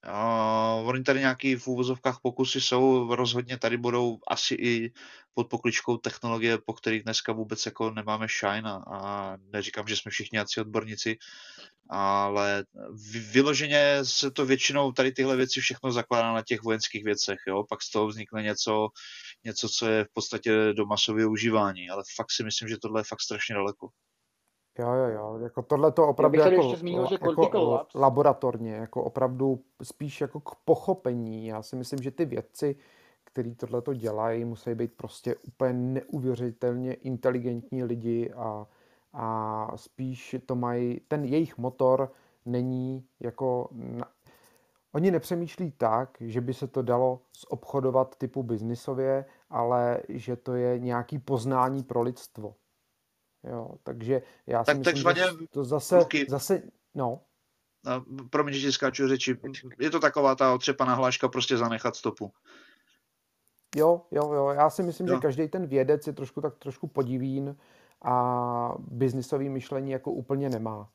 S6: Uh, oni tady nějaký v úvozovkách pokusy jsou, rozhodně tady budou asi i pod pokličkou technologie, po kterých dneska vůbec jako nemáme shine a, a neříkám, že jsme všichni nějací odborníci, ale vyloženě se to většinou tady tyhle věci všechno zakládá na těch vojenských věcech, jo? pak z toho vznikne něco, něco, co je v podstatě do masového užívání, ale fakt si myslím, že tohle je fakt strašně daleko.
S4: Jo, jo, jo. Jako tohle to opravdu jako, zmínil, že jako laboratorně, jako opravdu spíš jako k pochopení. Já si myslím, že ty vědci, kteří tohle to dělají, musí být prostě úplně neuvěřitelně inteligentní lidi a, a spíš to mají, ten jejich motor není jako, na, oni nepřemýšlí tak, že by se to dalo zobchodovat typu biznisově, ale že to je nějaký poznání pro lidstvo. Jo, takže já
S6: tak,
S4: si
S6: myslím, takzvaně
S4: že to zase, ruky. zase, no.
S6: A promiň, že skáču řeči. Je to taková ta otřepaná hláška prostě zanechat stopu.
S4: Jo, jo, jo. Já si myslím, jo. že každý ten vědec je trošku tak trošku podivín a biznisový myšlení jako úplně nemá.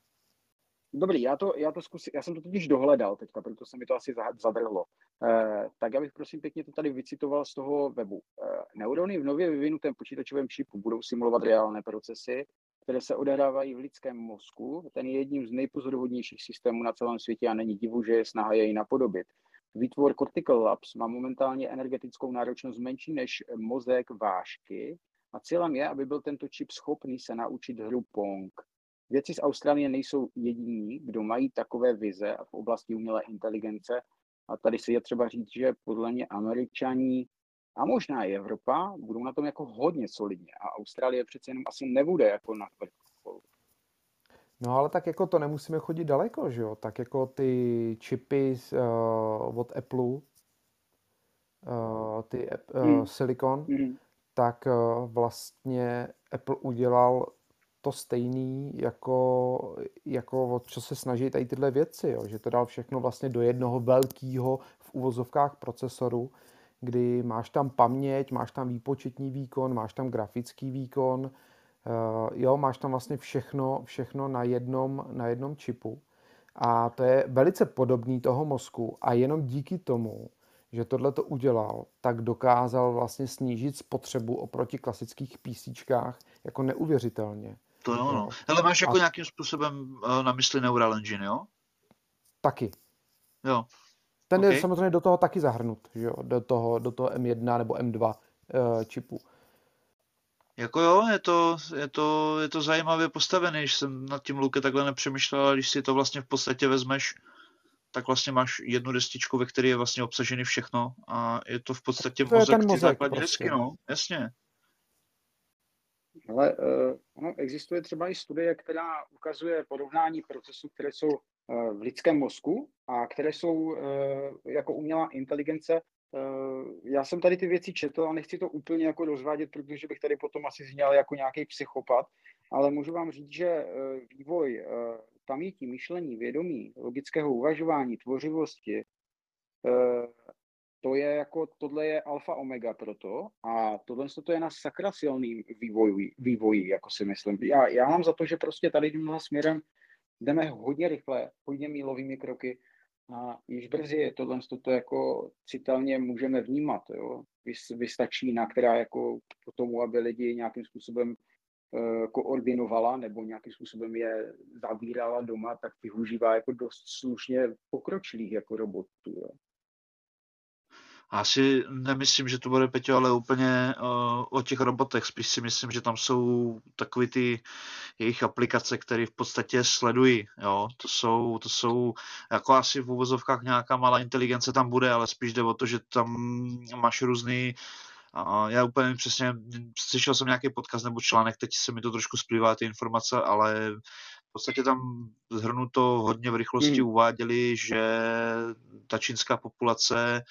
S2: Dobrý, já to, já to zkusím, já jsem to totiž dohledal teďka, proto se mi to asi zadrhlo. Eh, tak já bych prosím pěkně to tady vycitoval z toho webu. Eh, neurony v nově vyvinutém počítačovém čipu budou simulovat reálné procesy, které se odehrávají v lidském mozku. Ten je jedním z nejpozoruhodnějších systémů na celém světě a není divu, že je snaha jej napodobit. Výtvor Cortical Labs má momentálně energetickou náročnost menší než mozek vášky a cílem je, aby byl tento čip schopný se naučit hru Pong. Věci z Austrálie nejsou jediní, kdo mají takové vize v oblasti umělé inteligence. A tady si je třeba říct, že podle mě američaní a možná i Evropa budou na tom jako hodně solidně. A Austrálie přece jenom asi nebude jako na vrcholu.
S4: No ale tak jako to nemusíme chodit daleko, že jo? Tak jako ty čipy uh, od Apple, uh, ty uh, hmm. Silicon, hmm. tak uh, vlastně Apple udělal to stejný, jako, jako o co se snaží tady tyhle věci, jo? že to dal všechno vlastně do jednoho velkého v uvozovkách procesoru, kdy máš tam paměť, máš tam výpočetní výkon, máš tam grafický výkon, uh, jo, máš tam vlastně všechno, všechno na jednom, na jednom čipu. A to je velice podobný toho mozku a jenom díky tomu, že tohle to udělal, tak dokázal vlastně snížit spotřebu oproti klasických PC jako neuvěřitelně.
S6: To jo, no. Hele, máš jako a... nějakým způsobem uh, na mysli Neural Engine, jo?
S4: Taky.
S6: Jo.
S4: Ten okay. je samozřejmě do toho taky zahrnut, že jo? Do toho, do toho M1 nebo M2 uh, eh, čipu.
S6: Jako jo, je to, je to, je to zajímavě postavený, když jsem nad tím Luke takhle nepřemýšlel, když si to vlastně v podstatě vezmeš, tak vlastně máš jednu destičku, ve které je vlastně obsažený všechno a je to v podstatě to mozek, mozek ty základní prostě. desky, no, jasně.
S2: Ale uh, ono existuje třeba i studie, která ukazuje porovnání procesů, které jsou uh, v lidském mozku a které jsou uh, jako umělá inteligence. Já jsem tady ty věci četl a nechci to úplně jako rozvádět, protože bych tady potom asi zněl jako nějaký psychopat, ale můžu vám říct, že vývoj paměti, myšlení, vědomí, logického uvažování, tvořivosti, to je jako, tohle je alfa omega pro to a tohle to je na sakra silný vývoj, vývoji, jako si myslím. Já, já mám za to, že prostě tady tímhle směrem jdeme hodně rychle, hodně mílovými kroky a již brzy tohle to jako citelně můžeme vnímat. Jo. Vystačí na která jako k tomu, aby lidi nějakým způsobem uh, koordinovala nebo nějakým způsobem je zavírala doma, tak využívá jako dost slušně pokročilých jako robotů. Jo.
S6: Já si nemyslím, že to bude, Peťo, ale úplně uh, o těch robotech. Spíš si myslím, že tam jsou takové ty jejich aplikace, které v podstatě sledují. Jo? To, jsou, to jsou jako asi v úvozovkách nějaká malá inteligence tam bude, ale spíš jde o to, že tam máš různý uh, já úplně přesně, slyšel jsem nějaký podcast nebo článek, teď se mi to trošku splývá ty informace, ale v podstatě tam zhrnuto hodně v rychlosti hmm. uváděli, že ta čínská populace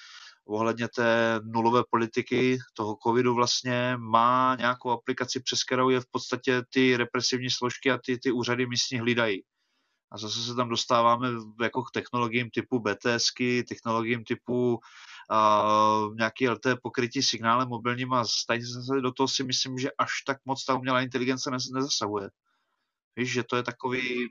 S6: ohledně té nulové politiky toho covidu vlastně má nějakou aplikaci, přes kterou je v podstatě ty represivní složky a ty, ty úřady místní hlídají. A zase se tam dostáváme jako k technologiím typu BTSky, technologiím typu uh, nějaký LT pokrytí signálem mobilním a stejně zase do toho si myslím, že až tak moc ta umělá inteligence nezasahuje. Víš, že to je takový...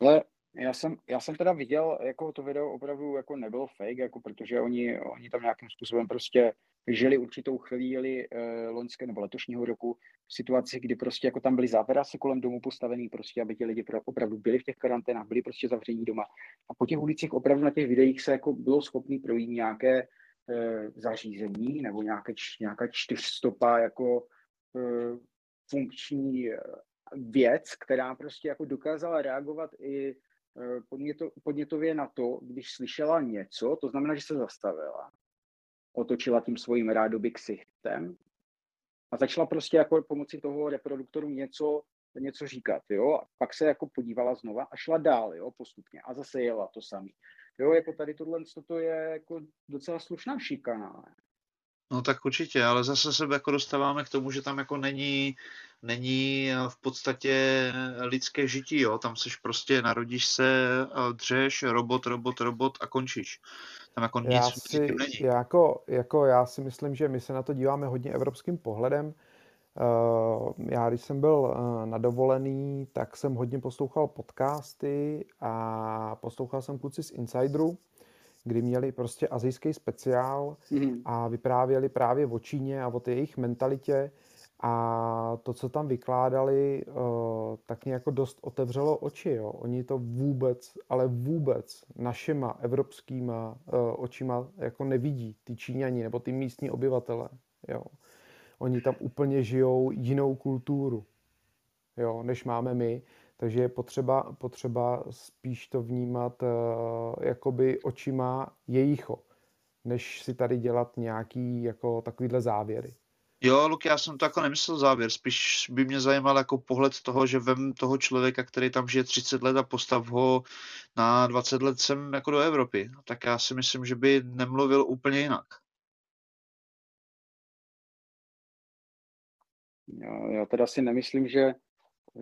S2: Ale já jsem, já jsem teda viděl, jako to video opravdu jako nebylo fake, jako protože oni, oni tam nějakým způsobem prostě žili určitou chvíli eh, loňské nebo letošního roku v situaci, kdy prostě jako tam byly závěrasy kolem domu postavený, prostě aby ti lidi opravdu byli v těch karanténách, byli prostě zavření doma. A po těch ulicích opravdu na těch videích se jako bylo schopný projít nějaké eh, zařízení nebo nějaké, nějaká čtyřstopa jako eh, funkční eh, věc, která prostě jako dokázala reagovat i podněto, podnětově na to, když slyšela něco, to znamená, že se zastavila, otočila tím svým rádoby ksichtem a začala prostě jako pomocí toho reproduktoru něco, něco říkat, jo, a pak se jako podívala znova a šla dál, jo, postupně a zase jela to samý. Jo, jako tady tohle to je jako docela slušná šikana.
S6: No tak určitě, ale zase se jako dostáváme k tomu, že tam jako není, není eh, v podstatě lidské žití, jo. Tam seš prostě, narodíš se, eh, dřeš, robot, robot, robot a končíš. Tam jako nic
S4: já si, není. Jako, jako já si myslím, že my se na to díváme hodně evropským pohledem. Eh, já, když jsem byl na dovolený, tak jsem hodně poslouchal podcasty a poslouchal jsem kluci z Insideru, kdy měli prostě azijský speciál mm. a vyprávěli právě o Číně a o té jejich mentalitě a to, co tam vykládali, eh, tak mě jako dost otevřelo oči. Jo. Oni to vůbec, ale vůbec našima evropskýma eh, očima jako nevidí, ty Číňani nebo ty místní obyvatele. Jo. Oni tam úplně žijou jinou kulturu, jo, než máme my. Takže je potřeba, potřeba spíš to vnímat uh, jakoby očima jejího, než si tady dělat nějaký jako takovýhle závěry.
S6: Jo, Luky, já jsem to jako nemyslel závěr, spíš by mě zajímal jako pohled toho, že vem toho člověka, který tam žije 30 let a postav ho na 20 let sem jako do Evropy. Tak já si myslím, že by nemluvil úplně jinak.
S2: Já, já teda si nemyslím, že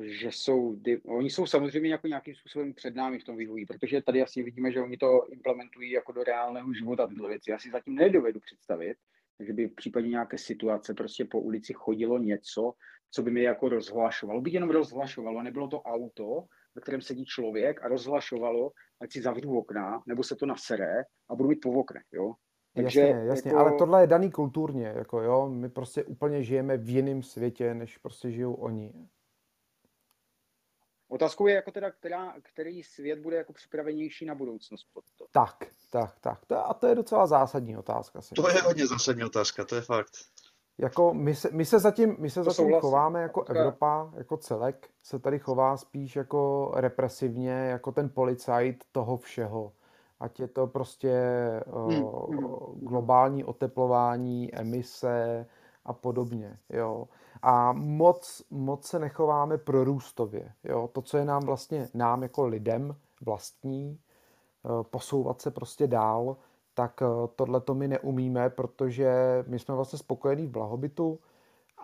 S2: že jsou, oni jsou samozřejmě jako nějakým způsobem před námi v tom vývoji, protože tady jasně vidíme, že oni to implementují jako do reálného života tyhle věci. Já si zatím nedovedu představit, že by v případě nějaké situace prostě po ulici chodilo něco, co by mi jako rozhlašovalo. By jenom rozhlašovalo, nebylo to auto, ve kterém sedí člověk a rozhlašovalo, ať si zavřu okna, nebo se to nasere a budu mít po oknech, jo.
S4: Takže, jasně, jasně, jako... ale tohle je daný kulturně, jako jo, my prostě úplně žijeme v jiném světě, než prostě žijou oni.
S2: Otázkou je, jako teda, která, který svět bude jako připravenější na budoucnost pod to.
S4: Tak, tak, tak. To, a to je docela zásadní otázka.
S6: To je hodně zásadní otázka, to je fakt.
S4: Jako my se, my se zatím, my se zatím chováme jako Evropa, jako celek, se tady chová spíš jako represivně, jako ten policajt toho všeho. Ať je to prostě hmm. uh, globální oteplování, emise a podobně. Jo a moc, moc se nechováme prorůstově. Jo? To, co je nám vlastně, nám jako lidem vlastní, eh, posouvat se prostě dál, tak eh, tohle to my neumíme, protože my jsme vlastně spokojení v blahobytu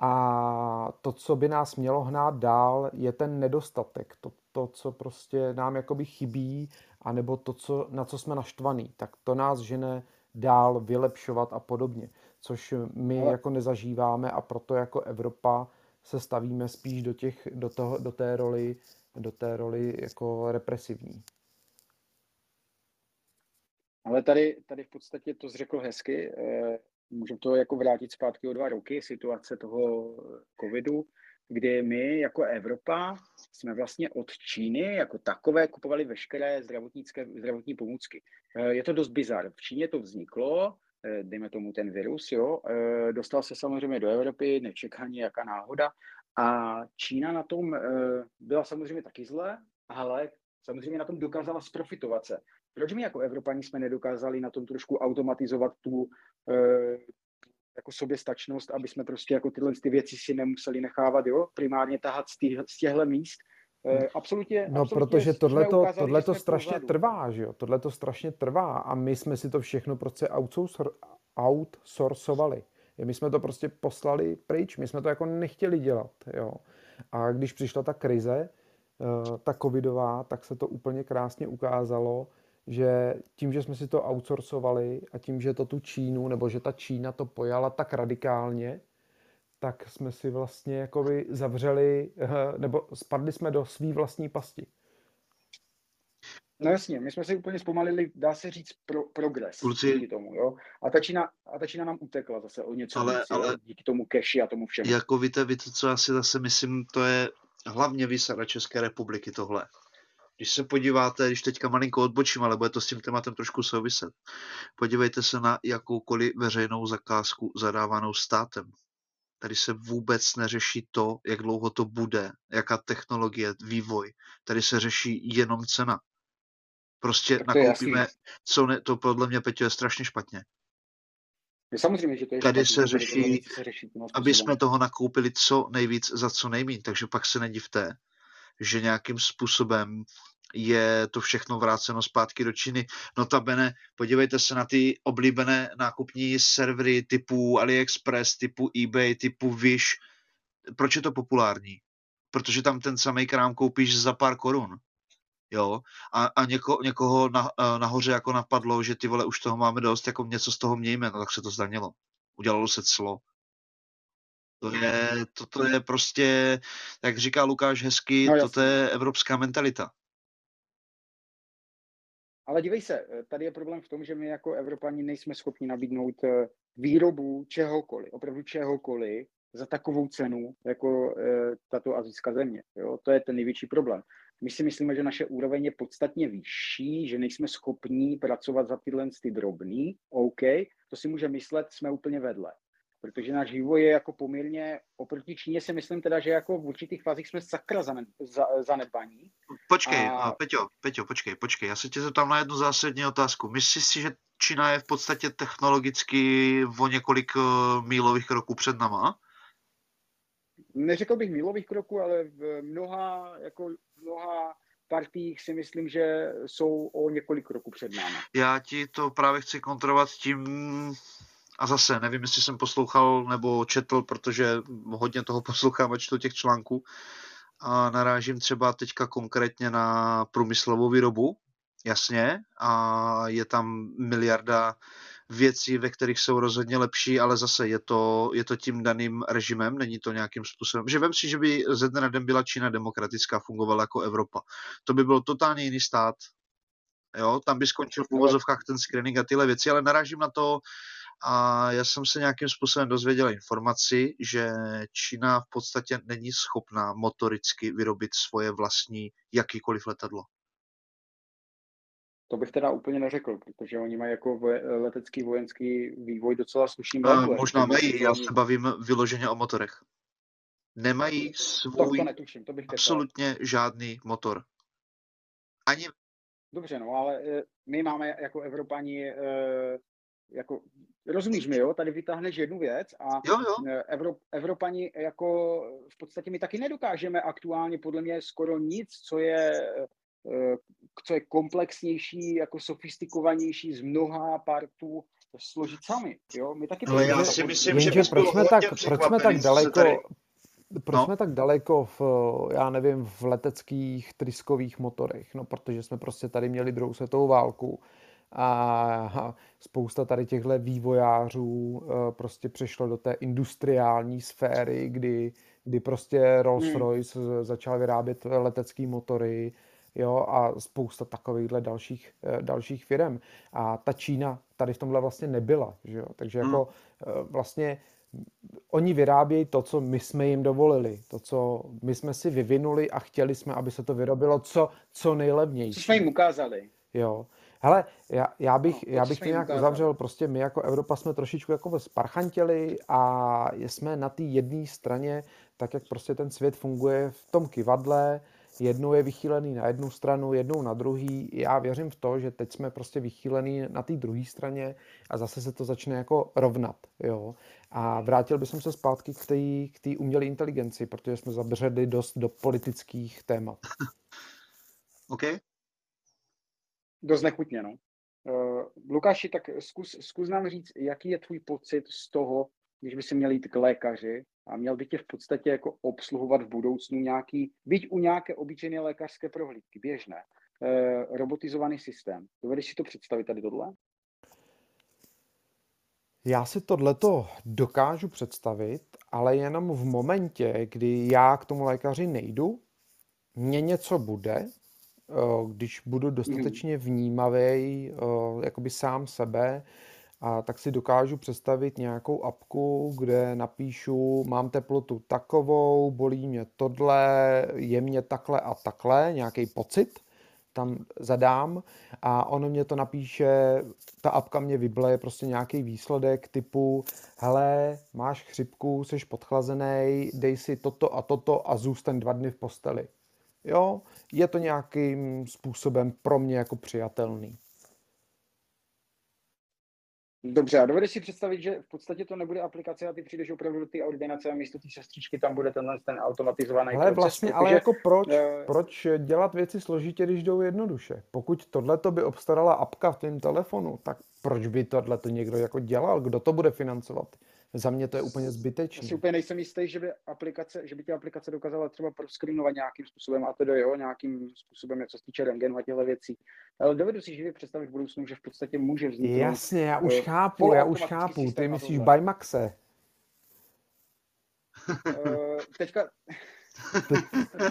S4: a to, co by nás mělo hnát dál, je ten nedostatek, to, to co prostě nám jakoby chybí, anebo to, co, na co jsme naštvaný, tak to nás žene dál vylepšovat a podobně což my Ale... jako nezažíváme a proto jako Evropa se stavíme spíš do, těch, do, toho, do té roli do té roli jako represivní.
S2: Ale tady, tady v podstatě to zřekl hezky. Eh, můžu to jako vrátit zpátky o dva roky, situace toho covidu, kdy my jako Evropa jsme vlastně od Číny jako takové kupovali veškeré zdravotnické, zdravotní pomůcky. Eh, je to dost bizar. V Číně to vzniklo, dejme tomu ten virus, jo, eh, dostal se samozřejmě do Evropy, nečekaně, jaká náhoda. A Čína na tom eh, byla samozřejmě taky zle, ale samozřejmě na tom dokázala sprofitovat se. Proč my jako Evropani jsme nedokázali na tom trošku automatizovat tu jako soběstačnost, aby jsme prostě jako tyhle ty věci si nemuseli nechávat, jo, primárně tahat z, tý, z těchto míst, Eh, absolutně,
S4: no,
S2: absolutně
S4: protože tohle to strašně pozadu. trvá, že jo? Tohle to strašně trvá a my jsme si to všechno prostě outsourcovali. My jsme to prostě poslali pryč, my jsme to jako nechtěli dělat, jo. A když přišla ta krize, eh, ta covidová, tak se to úplně krásně ukázalo, že tím, že jsme si to outsourcovali a tím, že to tu Čínu, nebo že ta Čína to pojala tak radikálně, tak jsme si vlastně jakoby zavřeli, eh, nebo spadli jsme do svý vlastní pasti.
S2: No jasně, my jsme si úplně zpomalili, dá se říct, pro, progres Kluci, díky tomu, jo. A ta, Čína, a ta Čína nám utekla zase o něco ale, víc, ale, díky tomu keši a tomu všemu.
S6: Jako víte, víte, co asi zase myslím, to je hlavně výsada České republiky tohle. Když se podíváte, když teďka malinko odbočím, ale bude to s tím tématem trošku souviset, podívejte se na jakoukoliv veřejnou zakázku zadávanou státem. Tady se vůbec neřeší to, jak dlouho to bude, jaká technologie, vývoj. Tady se řeší jenom cena. Prostě tak nakoupíme, co ne, to podle mě, Peťo, je strašně špatně.
S2: Je samozřejmě, že to je
S6: Tady špatně, se řeší, se řeší aby jsme toho nakoupili co nejvíc za co nejméně, takže pak se nedivte, že nějakým způsobem je to všechno vráceno zpátky do Číny. Notabene, podívejte se na ty oblíbené nákupní servery typu AliExpress, typu eBay, typu Wish. Proč je to populární? Protože tam ten samý krám koupíš za pár korun. Jo? A, a něko, někoho na, nahoře jako napadlo, že ty vole, už toho máme dost, jako něco z toho mějme, no tak se to zdanilo. Udělalo se clo. To je, toto je prostě, jak říká Lukáš hezky, no, toto je evropská mentalita.
S2: Ale dívej se, eh, tady je problém v tom, že my jako Evropani nejsme schopni nabídnout eh, výrobu čehokoliv, opravdu čehokoliv, za takovou cenu, jako e, tato azijská země. Jo? To je ten největší problém. My si myslíme, že naše úroveň je podstatně vyšší, že nejsme schopní pracovat za tyhle ty drobný, OK, to si může myslet, jsme úplně vedle protože náš vývoj je jako poměrně, oproti Číně si myslím teda, že jako v určitých fázích jsme sakra zanedbaní.
S6: Počkej, a... Peťo, Peťo, počkej, počkej, já se tě zeptám na jednu zásadní otázku. Myslíš si, že Čína je v podstatě technologicky o několik uh, mílových kroků před náma?
S2: Neřekl bych mílových kroků, ale v mnoha, jako mnoha partiích si myslím, že jsou o několik kroků před námi.
S6: Já ti to právě chci kontrolovat tím, a zase nevím, jestli jsem poslouchal nebo četl, protože hodně toho poslouchám a čtu těch článků, a narážím třeba teďka konkrétně na průmyslovou výrobu, jasně, a je tam miliarda věcí, ve kterých jsou rozhodně lepší, ale zase je to, je to tím daným režimem, není to nějakým způsobem. Že vem si, že by ze dne na den byla Čína demokratická, fungovala jako Evropa. To by byl totálně jiný stát. Jo, tam by skončil v úvozovkách ten screening a tyhle věci, ale narážím na to, a já jsem se nějakým způsobem dozvěděl informaci, že Čína v podstatě není schopná motoricky vyrobit svoje vlastní jakýkoliv letadlo.
S2: To bych teda úplně neřekl, protože oni mají jako letecký vojenský vývoj docela slušný.
S6: Možná mají, já se bavím vyloženě o motorech. Nemají svůj
S2: to, to netuším, to bych
S6: absolutně žádný motor. Ani...
S2: Dobře, no, ale e, my máme jako Evropani e, jako, rozumíš mi, jo, tady vytáhneš jednu věc a
S6: jo, jo.
S2: E, Evro, Evropani jako v podstatě my taky nedokážeme aktuálně podle mě skoro nic, co je Eh, co je komplexnější, jako sofistikovanější z mnoha partů složit sami. Jo? My taky
S6: Ale já si myslím, že
S4: proč jsme tak, proč jsme tak daleko, tady... proč no. jsme tak daleko v, já nevím, v leteckých tryskových motorech? No, protože jsme prostě tady měli druhou světovou válku a spousta tady těchto vývojářů eh, prostě přešlo do té industriální sféry, kdy, kdy prostě Rolls-Royce hmm. začal vyrábět letecké motory, jo, a spousta takovýchhle dalších, eh, dalších firm. A ta Čína tady v tomhle vlastně nebyla, že jo? takže jako hmm. vlastně oni vyrábějí to, co my jsme jim dovolili, to, co my jsme si vyvinuli a chtěli jsme, aby se to vyrobilo co, co nejlevnější.
S2: Co jsme jim ukázali.
S4: Jo. Hele, já, já bych, no, já bych to nějak uzavřel, prostě my jako Evropa jsme trošičku jako sparchantěli a jsme na té jedné straně, tak jak prostě ten svět funguje v tom kivadle, jednou je vychýlený na jednu stranu, jednou na druhý. Já věřím v to, že teď jsme prostě vychýlený na té druhé straně a zase se to začne jako rovnat. Jo? A vrátil bych se zpátky k té k umělé inteligenci, protože jsme zabředli dost do politických témat.
S6: OK.
S2: Dost nechutně, no. Uh, Lukáši, tak zkus, zkus nám říct, jaký je tvůj pocit z toho, když by si měl jít k lékaři a měl by tě v podstatě jako obsluhovat v budoucnu nějaký, byť u nějaké obyčejné lékařské prohlídky, běžné, eh, robotizovaný systém. Dovedeš si to představit tady tohle?
S4: Já si tohleto dokážu představit, ale jenom v momentě, kdy já k tomu lékaři nejdu, mně něco bude, když budu dostatečně vnímavý, eh, jakoby sám sebe, a tak si dokážu představit nějakou apku, kde napíšu, mám teplotu takovou, bolí mě tohle, je mě takhle a takhle, nějaký pocit tam zadám a ono mě to napíše, ta apka mě vybleje prostě nějaký výsledek typu hele, máš chřipku, jsi podchlazený, dej si toto a toto a zůstaň dva dny v posteli. Jo, je to nějakým způsobem pro mě jako přijatelný.
S2: Dobře, a dovedeš si představit, že v podstatě to nebude aplikace a ty přijdeš opravdu do té ordinace a místo té sestřičky tam bude tenhle ten automatizovaný
S4: ale proces. Vlastně, ale jako proč, uh, proč dělat věci složitě, když jdou jednoduše? Pokud tohle by obstarala apka v tom telefonu, tak proč by tohle to někdo jako dělal? Kdo to bude financovat? Za mě to je úplně zbytečné.
S2: Já si úplně nejsem jistý, že by, aplikace, že by tě aplikace dokázala třeba proskrinovat nějakým způsobem a to jo, nějakým způsobem, co se týče rengenu a těchto věcí. Ale dovedu si živě představit v budoucnu, že v podstatě může vzniknout.
S4: Jasně, já už uh, chápu, já už chápu. Ty myslíš Bymaxe?
S2: Uh, teďka,
S4: to,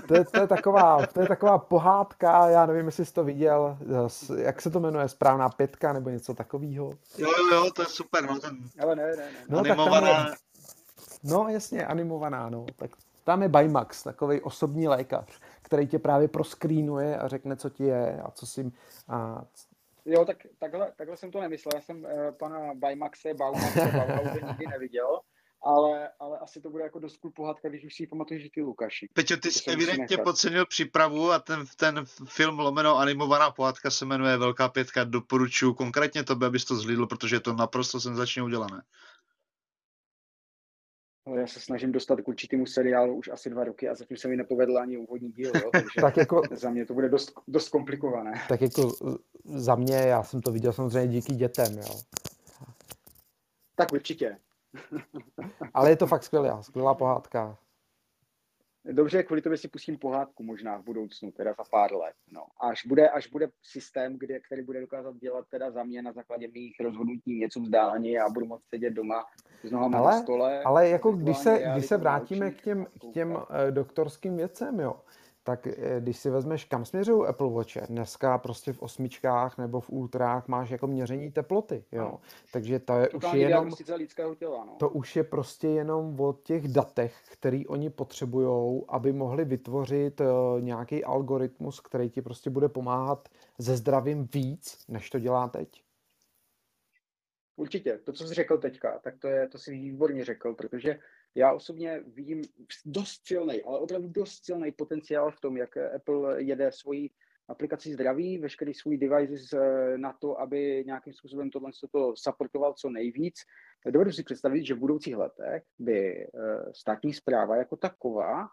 S4: to, je, to, je taková, to je taková pohádka, já nevím, jestli jsi to viděl, jak se to jmenuje, správná pětka nebo něco takového.
S6: Jo, jo, jo, to je super, no ten
S2: Ale ne, ne, ne.
S4: No, animovaná. Tak tam je, no jasně, animovaná, no. Tak tam je Bymax, takový osobní lékař, který tě právě proskrínuje a řekne, co ti je a co si... A...
S2: Jo, tak takhle, takhle jsem to nemyslel. Já jsem uh, pana Bymaxe, Baumaxe, Bauhause nikdy neviděl ale, ale asi to bude jako dost cool pohádka, když už si ji pamatuješ ty Lukáši.
S6: Peťo, ty jsi evidentně podcenil přípravu a ten, ten film lomeno animovaná pohádka se jmenuje Velká pětka. Doporučuji konkrétně to, abys to zhlídl, protože je to naprosto senzačně udělané.
S2: Já se snažím dostat k určitému seriálu už asi dva roky a zatím se mi nepovedl ani úvodní díl, jo, takže
S4: tak jako,
S2: za mě to bude dost, dost komplikované.
S4: Tak jako za mě, já jsem to viděl samozřejmě díky dětem, jo.
S2: Tak určitě.
S4: Ale je to fakt skvělá, skvělá pohádka.
S2: Dobře, kvůli tobě si pustím pohádku možná v budoucnu, teda za pár let. No. Až bude, až bude systém, kde, který bude dokázat dělat teda za mě na základě mých rozhodnutí něco vzdáleně a budu moct sedět doma s nohama
S4: ale,
S2: na stole.
S4: Ale jako když se, když se vrátíme k těm, k těm eh, doktorským věcem, jo, tak eh, když si vezmeš, kam směřují Apple Watche, dneska prostě v osmičkách nebo v ultrách máš jako měření teploty, jo.
S2: Ano.
S4: Takže to je už
S2: Totální
S4: jenom,
S2: těla, no.
S4: to už je prostě jenom o těch datech, který oni potřebují, aby mohli vytvořit eh, nějaký algoritmus, který ti prostě bude pomáhat ze zdravím víc, než to dělá teď.
S2: Určitě, to, co jsi řekl teďka, tak to, je, to jsi výborně řekl, protože já osobně vidím dost silný, ale opravdu dost silný potenciál v tom, jak Apple jede svoji aplikaci zdraví, veškerý svůj devices eh, na to, aby nějakým způsobem tohle to supportoval co nejvíc. Dovedu si představit, že v budoucích letech by eh, státní zpráva jako taková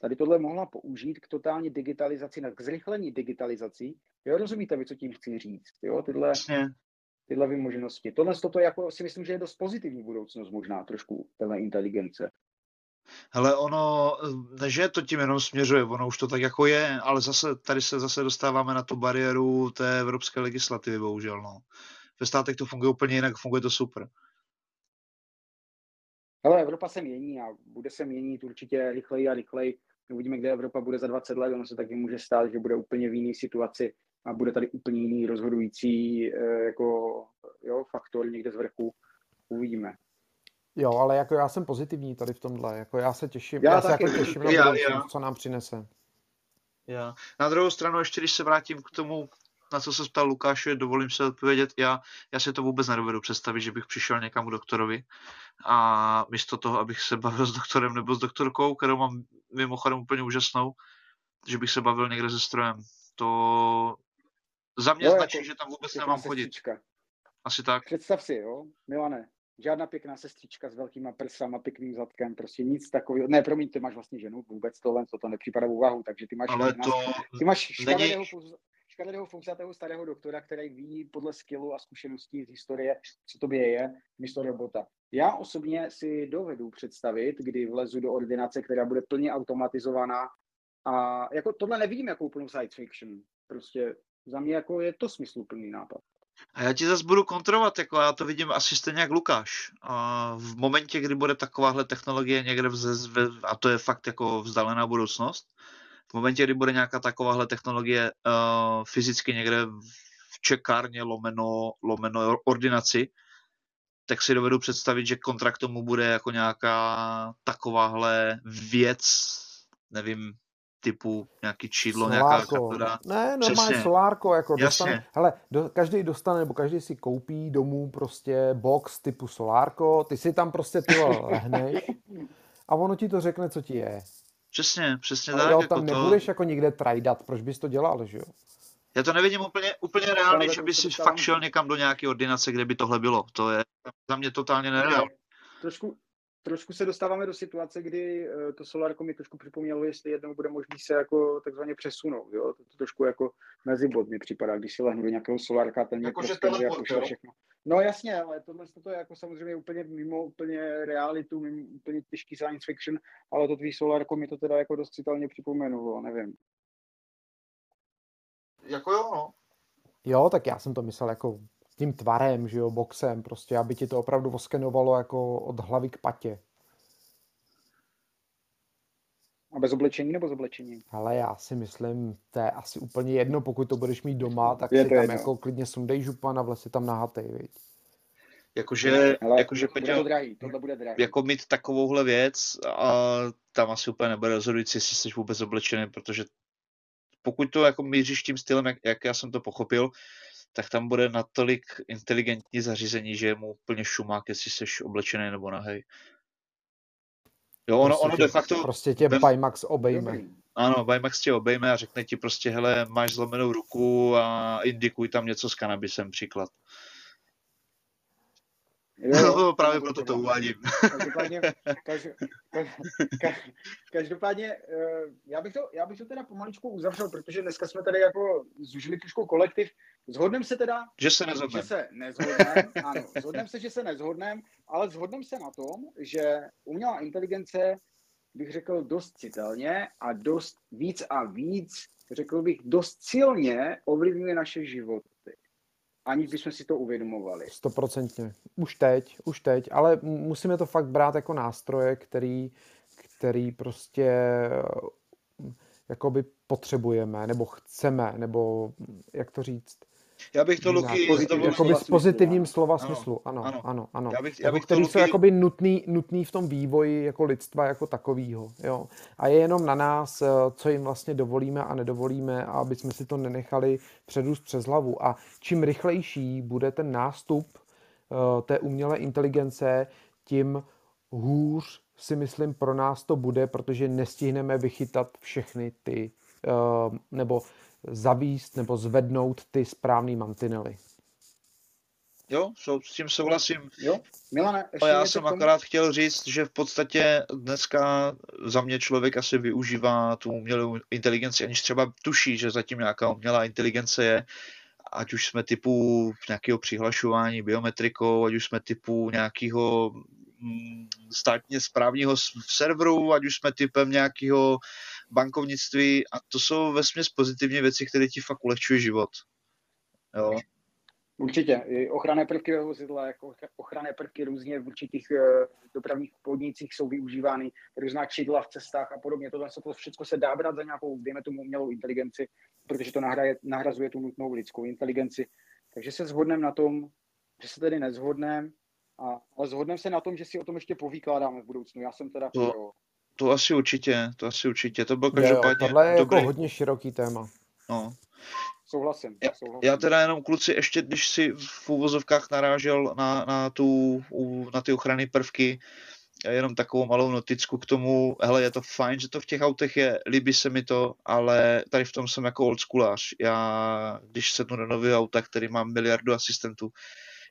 S2: tady tohle mohla použít k totální digitalizaci, k zrychlení digitalizací. Jo, rozumíte vy, co tím chci říct? Jo, tyhle. Tyhle vymoženosti. Tohle toto jako si myslím, že je dost pozitivní budoucnost možná trošku téhle inteligence.
S6: Hele, ono, ne, že to tím jenom směřuje, ono už to tak jako je, ale zase tady se zase dostáváme na tu bariéru té evropské legislativy, bohužel, no. Ve státech to funguje úplně jinak, funguje to super.
S2: Ale Evropa se mění a bude se měnit určitě rychleji a rychleji. Uvidíme, kde Evropa bude za 20 let. Ono se taky může stát, že bude úplně v jiné situaci a bude tady úplně jiný rozhodující eh, jako, jo, faktor někde z vrchu. Uvidíme.
S4: Jo, ale jako já jsem pozitivní tady v tomhle, jako já se těším,
S2: Já
S4: já, se jako těším na budoucnost,
S6: já.
S4: co nám přinese.
S6: Já. Na druhou stranu, ještě když se vrátím k tomu, na co se ptal Lukáše, dovolím se odpovědět, já, já si to vůbec nedovedu představit, že bych přišel někam k doktorovi a místo toho, abych se bavil s doktorem nebo s doktorkou, kterou mám mimochodem úplně úžasnou, že bych se bavil někde se strojem. To za mě
S2: Jo,
S6: značí,
S2: jako
S6: že tam vůbec nemám chodit.
S2: sestřička.
S6: Asi tak.
S2: Představ si, jo, Milane, žádná pěkná sestřička s velkýma prsama, pěkným zadkem, prostě nic takového. Ne, promiň, ty máš vlastně ženu, vůbec tohle, co to nepřipadá v úvahu, takže ty máš,
S6: Ale to
S2: ty máš
S6: není-
S2: škaredého, fousatého starého doktora, který ví podle skillu a zkušeností z historie, co tobě je, místo robota. Já osobně si dovedu představit, kdy vlezu do ordinace, která bude plně automatizovaná a jako tohle nevidím jako úplnou science fiction. Prostě za mě jako je to smysluplný nápad.
S6: A já ti zase budu kontrolovat, jako já to vidím asi stejně jak Lukáš. A v momentě, kdy bude takováhle technologie někde, vze, a to je fakt jako vzdálená budoucnost, v momentě, kdy bude nějaká takováhle technologie uh, fyzicky někde v čekárně lomeno, lomeno ordinaci, tak si dovedu představit, že kontrakt tomu bude jako nějaká takováhle věc, nevím, typu nějaký čidlo, nějaká
S4: Solárko.
S6: katoda.
S4: Ne, normálně
S6: Přesně.
S4: solárko, jako
S6: Jasně.
S4: dostane, hele, do, každý dostane, nebo každý si koupí domů prostě box typu solárko, ty si tam prostě ty lehneš a ono ti to řekne, co ti je.
S6: Přesně, přesně
S4: Ale
S6: tak.
S4: jo,
S6: jako
S4: tam
S6: to,
S4: nebudeš jako nikde trajdat, proč bys to dělal, že jo?
S6: Já to nevidím úplně, úplně reálně, že
S2: to
S6: by si fakt šel někam do nějaké ordinace, kde by tohle bylo. To je za mě totálně nereálné.
S2: Trošku, trošku se dostáváme do situace, kdy eh, to Solarko mi trošku připomnělo, jestli jednou bude možný se jako takzvaně přesunout. Jo? To, to trošku jako mezibod mi připadá, když si lehnu do nějakého Solarka, ten
S6: Jako, že
S2: a
S6: teleport,
S2: pošle
S6: jo?
S2: všechno. No jasně, ale tohle to je jako samozřejmě úplně mimo úplně realitu, mimo úplně těžký science fiction, ale to tvý Solarko mi to teda jako dost citelně připomenulo, nevím.
S6: Jako jo, no.
S4: Jo, tak já jsem to myslel jako s tím tvarem, že jo, boxem, prostě, aby ti to opravdu oskenovalo jako od hlavy k patě.
S2: A bez oblečení nebo s oblečením?
S4: Ale já si myslím, to je asi úplně jedno, pokud to budeš mít doma, tak
S2: Je
S4: si
S2: to
S4: tam
S2: jedno.
S4: jako klidně sundej župan a vles si tam nahatej, viď?
S6: Jakože,
S2: Ale
S6: jakože
S2: bude to
S6: Peťo,
S2: drahý, tohle bude drahý.
S6: jako mít takovouhle věc a tam asi úplně nebude rozhodující, jestli jsi vůbec oblečený, protože pokud to jako míříš tím stylem, jak, jak já jsem to pochopil, tak tam bude natolik inteligentní zařízení, že je mu úplně šumák, jestli jsi oblečený nebo nahej. Jo, ono,
S4: prostě
S6: ono
S4: tě,
S6: de facto,
S4: Prostě tě
S6: vem-
S4: Pimax obejme.
S6: Ano, Bimax tě obejme a řekne ti prostě, hele, máš zlomenou ruku a indikuj tam něco s kanabisem, příklad.
S2: Jo,
S6: No, právě proto to uvádím.
S2: Každopádně, každopádně eh, já, bych to, já bych to teda pomaličku uzavřel, protože dneska jsme tady jako zužili trošku kolektiv. Zhodneme se teda,
S6: Že se
S2: že
S6: nezhodneme.
S2: se nezhodneme, ano, zhodneme se, že se nezhodneme, ale zhodneme se na tom, že umělá inteligence bych řekl, dost citelně a dost víc a víc, řekl bych, dost silně ovlivňuje naše životy. Aniž bychom si to uvědomovali.
S4: Stoprocentně. Už teď, už teď, ale musíme to fakt brát jako nástroje, který, který prostě jakoby potřebujeme, nebo chceme, nebo jak to říct,
S6: já bych to, Luky,
S4: jakoby s pozitivním slova smyslu, ano, ano, ano. ano. Já bych, já bych to, Luky... jsou jakoby nutný, nutný v tom vývoji jako lidstva jako takovýho, jo. A je jenom na nás, eh, co jim vlastně dovolíme a nedovolíme, aby jsme si to nenechali předůst přes hlavu. A čím rychlejší bude ten nástup uh, té umělé inteligence, tím hůř si myslím pro nás to bude, protože nestihneme vychytat všechny ty, uh, nebo zavíst nebo zvednout ty správné mantinely.
S6: Jo, s tím souhlasím.
S2: Jo, Milane,
S6: ještě Já jsem tomu... akorát chtěl říct, že v podstatě dneska za mě člověk asi využívá tu umělou inteligenci, aniž třeba tuší, že zatím nějaká umělá inteligence je, ať už jsme typu nějakého přihlašování biometrikou, ať už jsme typu nějakého mm, státně správního serveru, ať už jsme typem nějakého bankovnictví a to jsou vesměs pozitivně věci, které ti fakt ulehčují život. Jo.
S2: Určitě. I ochranné prvky ve vozidle, jako ochranné prvky různě v určitých uh, dopravních podnicích jsou využívány, různá čidla v cestách a podobně. Tohle to všechno se dá brát za nějakou, dejme tomu, umělou inteligenci, protože to nahraje, nahrazuje tu nutnou lidskou inteligenci. Takže se shodneme na tom, že se tedy nezhodneme, a, ale shodneme se na tom, že si o tom ještě povykládáme v budoucnu. Já jsem teda
S6: to, pro. To asi určitě, to asi určitě. To bylo každopádně
S4: Tohle je jako dobrý... jako hodně široký téma.
S6: No.
S2: Souhlasím,
S6: já,
S2: souhlasím.
S6: Já teda jenom kluci, ještě když si v úvozovkách narážel na, na, tu, na ty ochranné prvky, jenom takovou malou noticku k tomu, hele, je to fajn, že to v těch autech je, líbí se mi to, ale tady v tom jsem jako oldschoolář. Já, když sednu do nového auta, který má miliardu asistentů,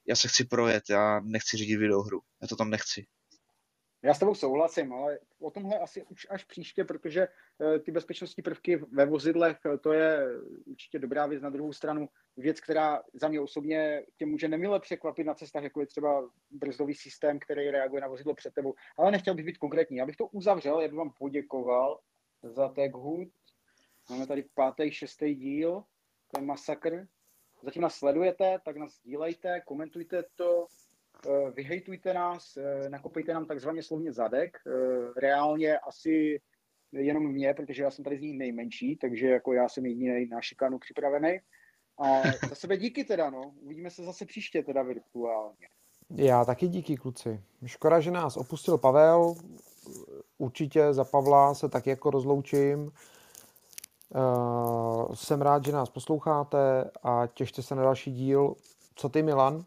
S6: já se chci projet, já nechci řídit videohru, já to tam nechci.
S2: Já s tebou souhlasím, ale o tomhle asi už až příště, protože eh, ty bezpečnostní prvky ve vozidlech, eh, to je určitě dobrá věc. Na druhou stranu věc, která za mě osobně tě může nemile překvapit na cestách, jako je třeba brzdový systém, který reaguje na vozidlo před tebou. Ale nechtěl bych být konkrétní. Já bych to uzavřel, já bych vám poděkoval za Hood. Máme tady pátý, šestý díl, to je masakr. Zatím nás sledujete, tak nás dílejte, komentujte to, vyhejtujte nás, eh, nakopejte nám takzvaně slovně zadek. Eh, reálně asi jenom mě, protože já jsem tady z ní nejmenší, takže jako já jsem jediný na šikanu připravený. A za sebe díky teda, no. Uvidíme se zase příště teda virtuálně.
S4: Já taky díky, kluci. Škoda, že nás opustil Pavel. Určitě za Pavla se tak jako rozloučím. Jsem rád, že nás posloucháte a těšte se na další díl. Co ty, Milan?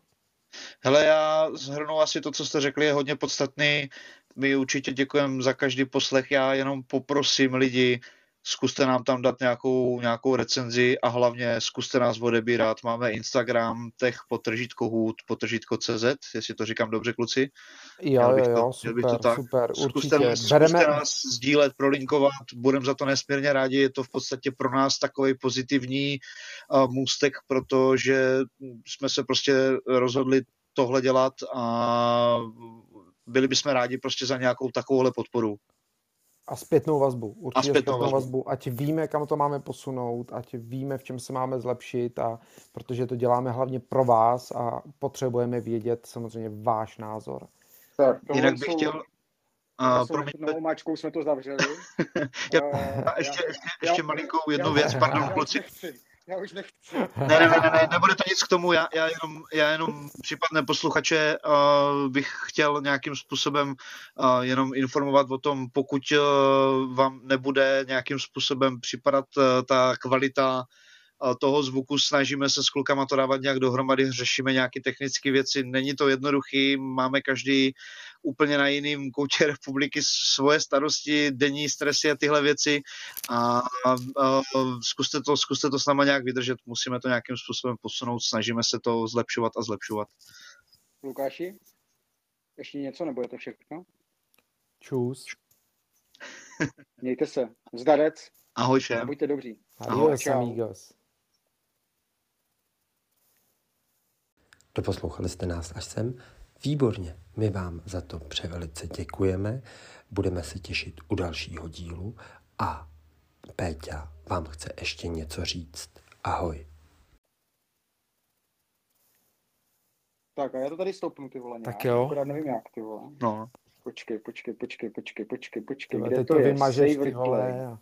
S6: Hele, já zhrnu asi to, co jste řekli, je hodně podstatný. My určitě děkujeme za každý poslech. Já jenom poprosím lidi, zkuste nám tam dát nějakou, nějakou recenzi a hlavně zkuste nás odebírat. Máme Instagram, tech potržítko hůd, potržítko CZ, jestli to říkám dobře, kluci.
S4: Jo, jo, jo, to, super, bych to tak. super,
S6: zkuste, určitě. Zkuste Bereme... nás sdílet, prolinkovat, budeme za to nesmírně rádi, je to v podstatě pro nás takový pozitivní uh, můstek, protože jsme se prostě rozhodli tohle dělat a byli bychom rádi prostě za nějakou takovouhle podporu.
S4: A zpětnou vazbu. Určitě a zpětnou, zpětnou vazbu. vazbu. Ať víme, kam to máme posunout, ať víme, v čem se máme zlepšit, a protože to děláme hlavně pro vás a potřebujeme vědět samozřejmě váš názor.
S2: Tak, Jinak bych jsou... chtěl, Uh, promiň, novou mačkou jsme to zavřeli.
S6: já, uh, ještě, já, ještě, ještě já, malinkou jednu já, věc, pardon, kluci.
S2: Já už nechci.
S6: Ne, ne, ne, ne, nebude to nic k tomu, já, já jenom, já jenom případné posluchače uh, bych chtěl nějakým způsobem uh, jenom informovat o tom, pokud uh, vám nebude nějakým způsobem připadat uh, ta kvalita toho zvuku, snažíme se s klukama to dávat nějak dohromady, řešíme nějaké technické věci, není to jednoduchý, máme každý úplně na jiném koutě republiky svoje starosti, denní stresy a tyhle věci a, a, a zkuste, to, zkuste to s náma nějak vydržet, musíme to nějakým způsobem posunout, snažíme se to zlepšovat a zlepšovat.
S2: Lukáši, ještě něco, nebo je to všechno?
S4: Čus.
S2: Mějte se. Zdarec.
S6: Ahoj všem.
S2: Buďte dobří.
S4: Adios, amigos.
S1: Doposlouchali jste nás až sem. Výborně, my vám za to převelice děkujeme, budeme se těšit u dalšího dílu a Péťa vám chce ještě něco říct. Ahoj.
S2: Tak a já to tady stoupnu, ty vole,
S4: Tak jo.
S2: Akorát nevím jak, ty vole.
S6: No.
S2: Počkej, počkej, počkej, počkej, počkej, počkej, kde to,
S4: to
S2: je?
S4: vymažeš,
S2: Save
S4: ty vole. a-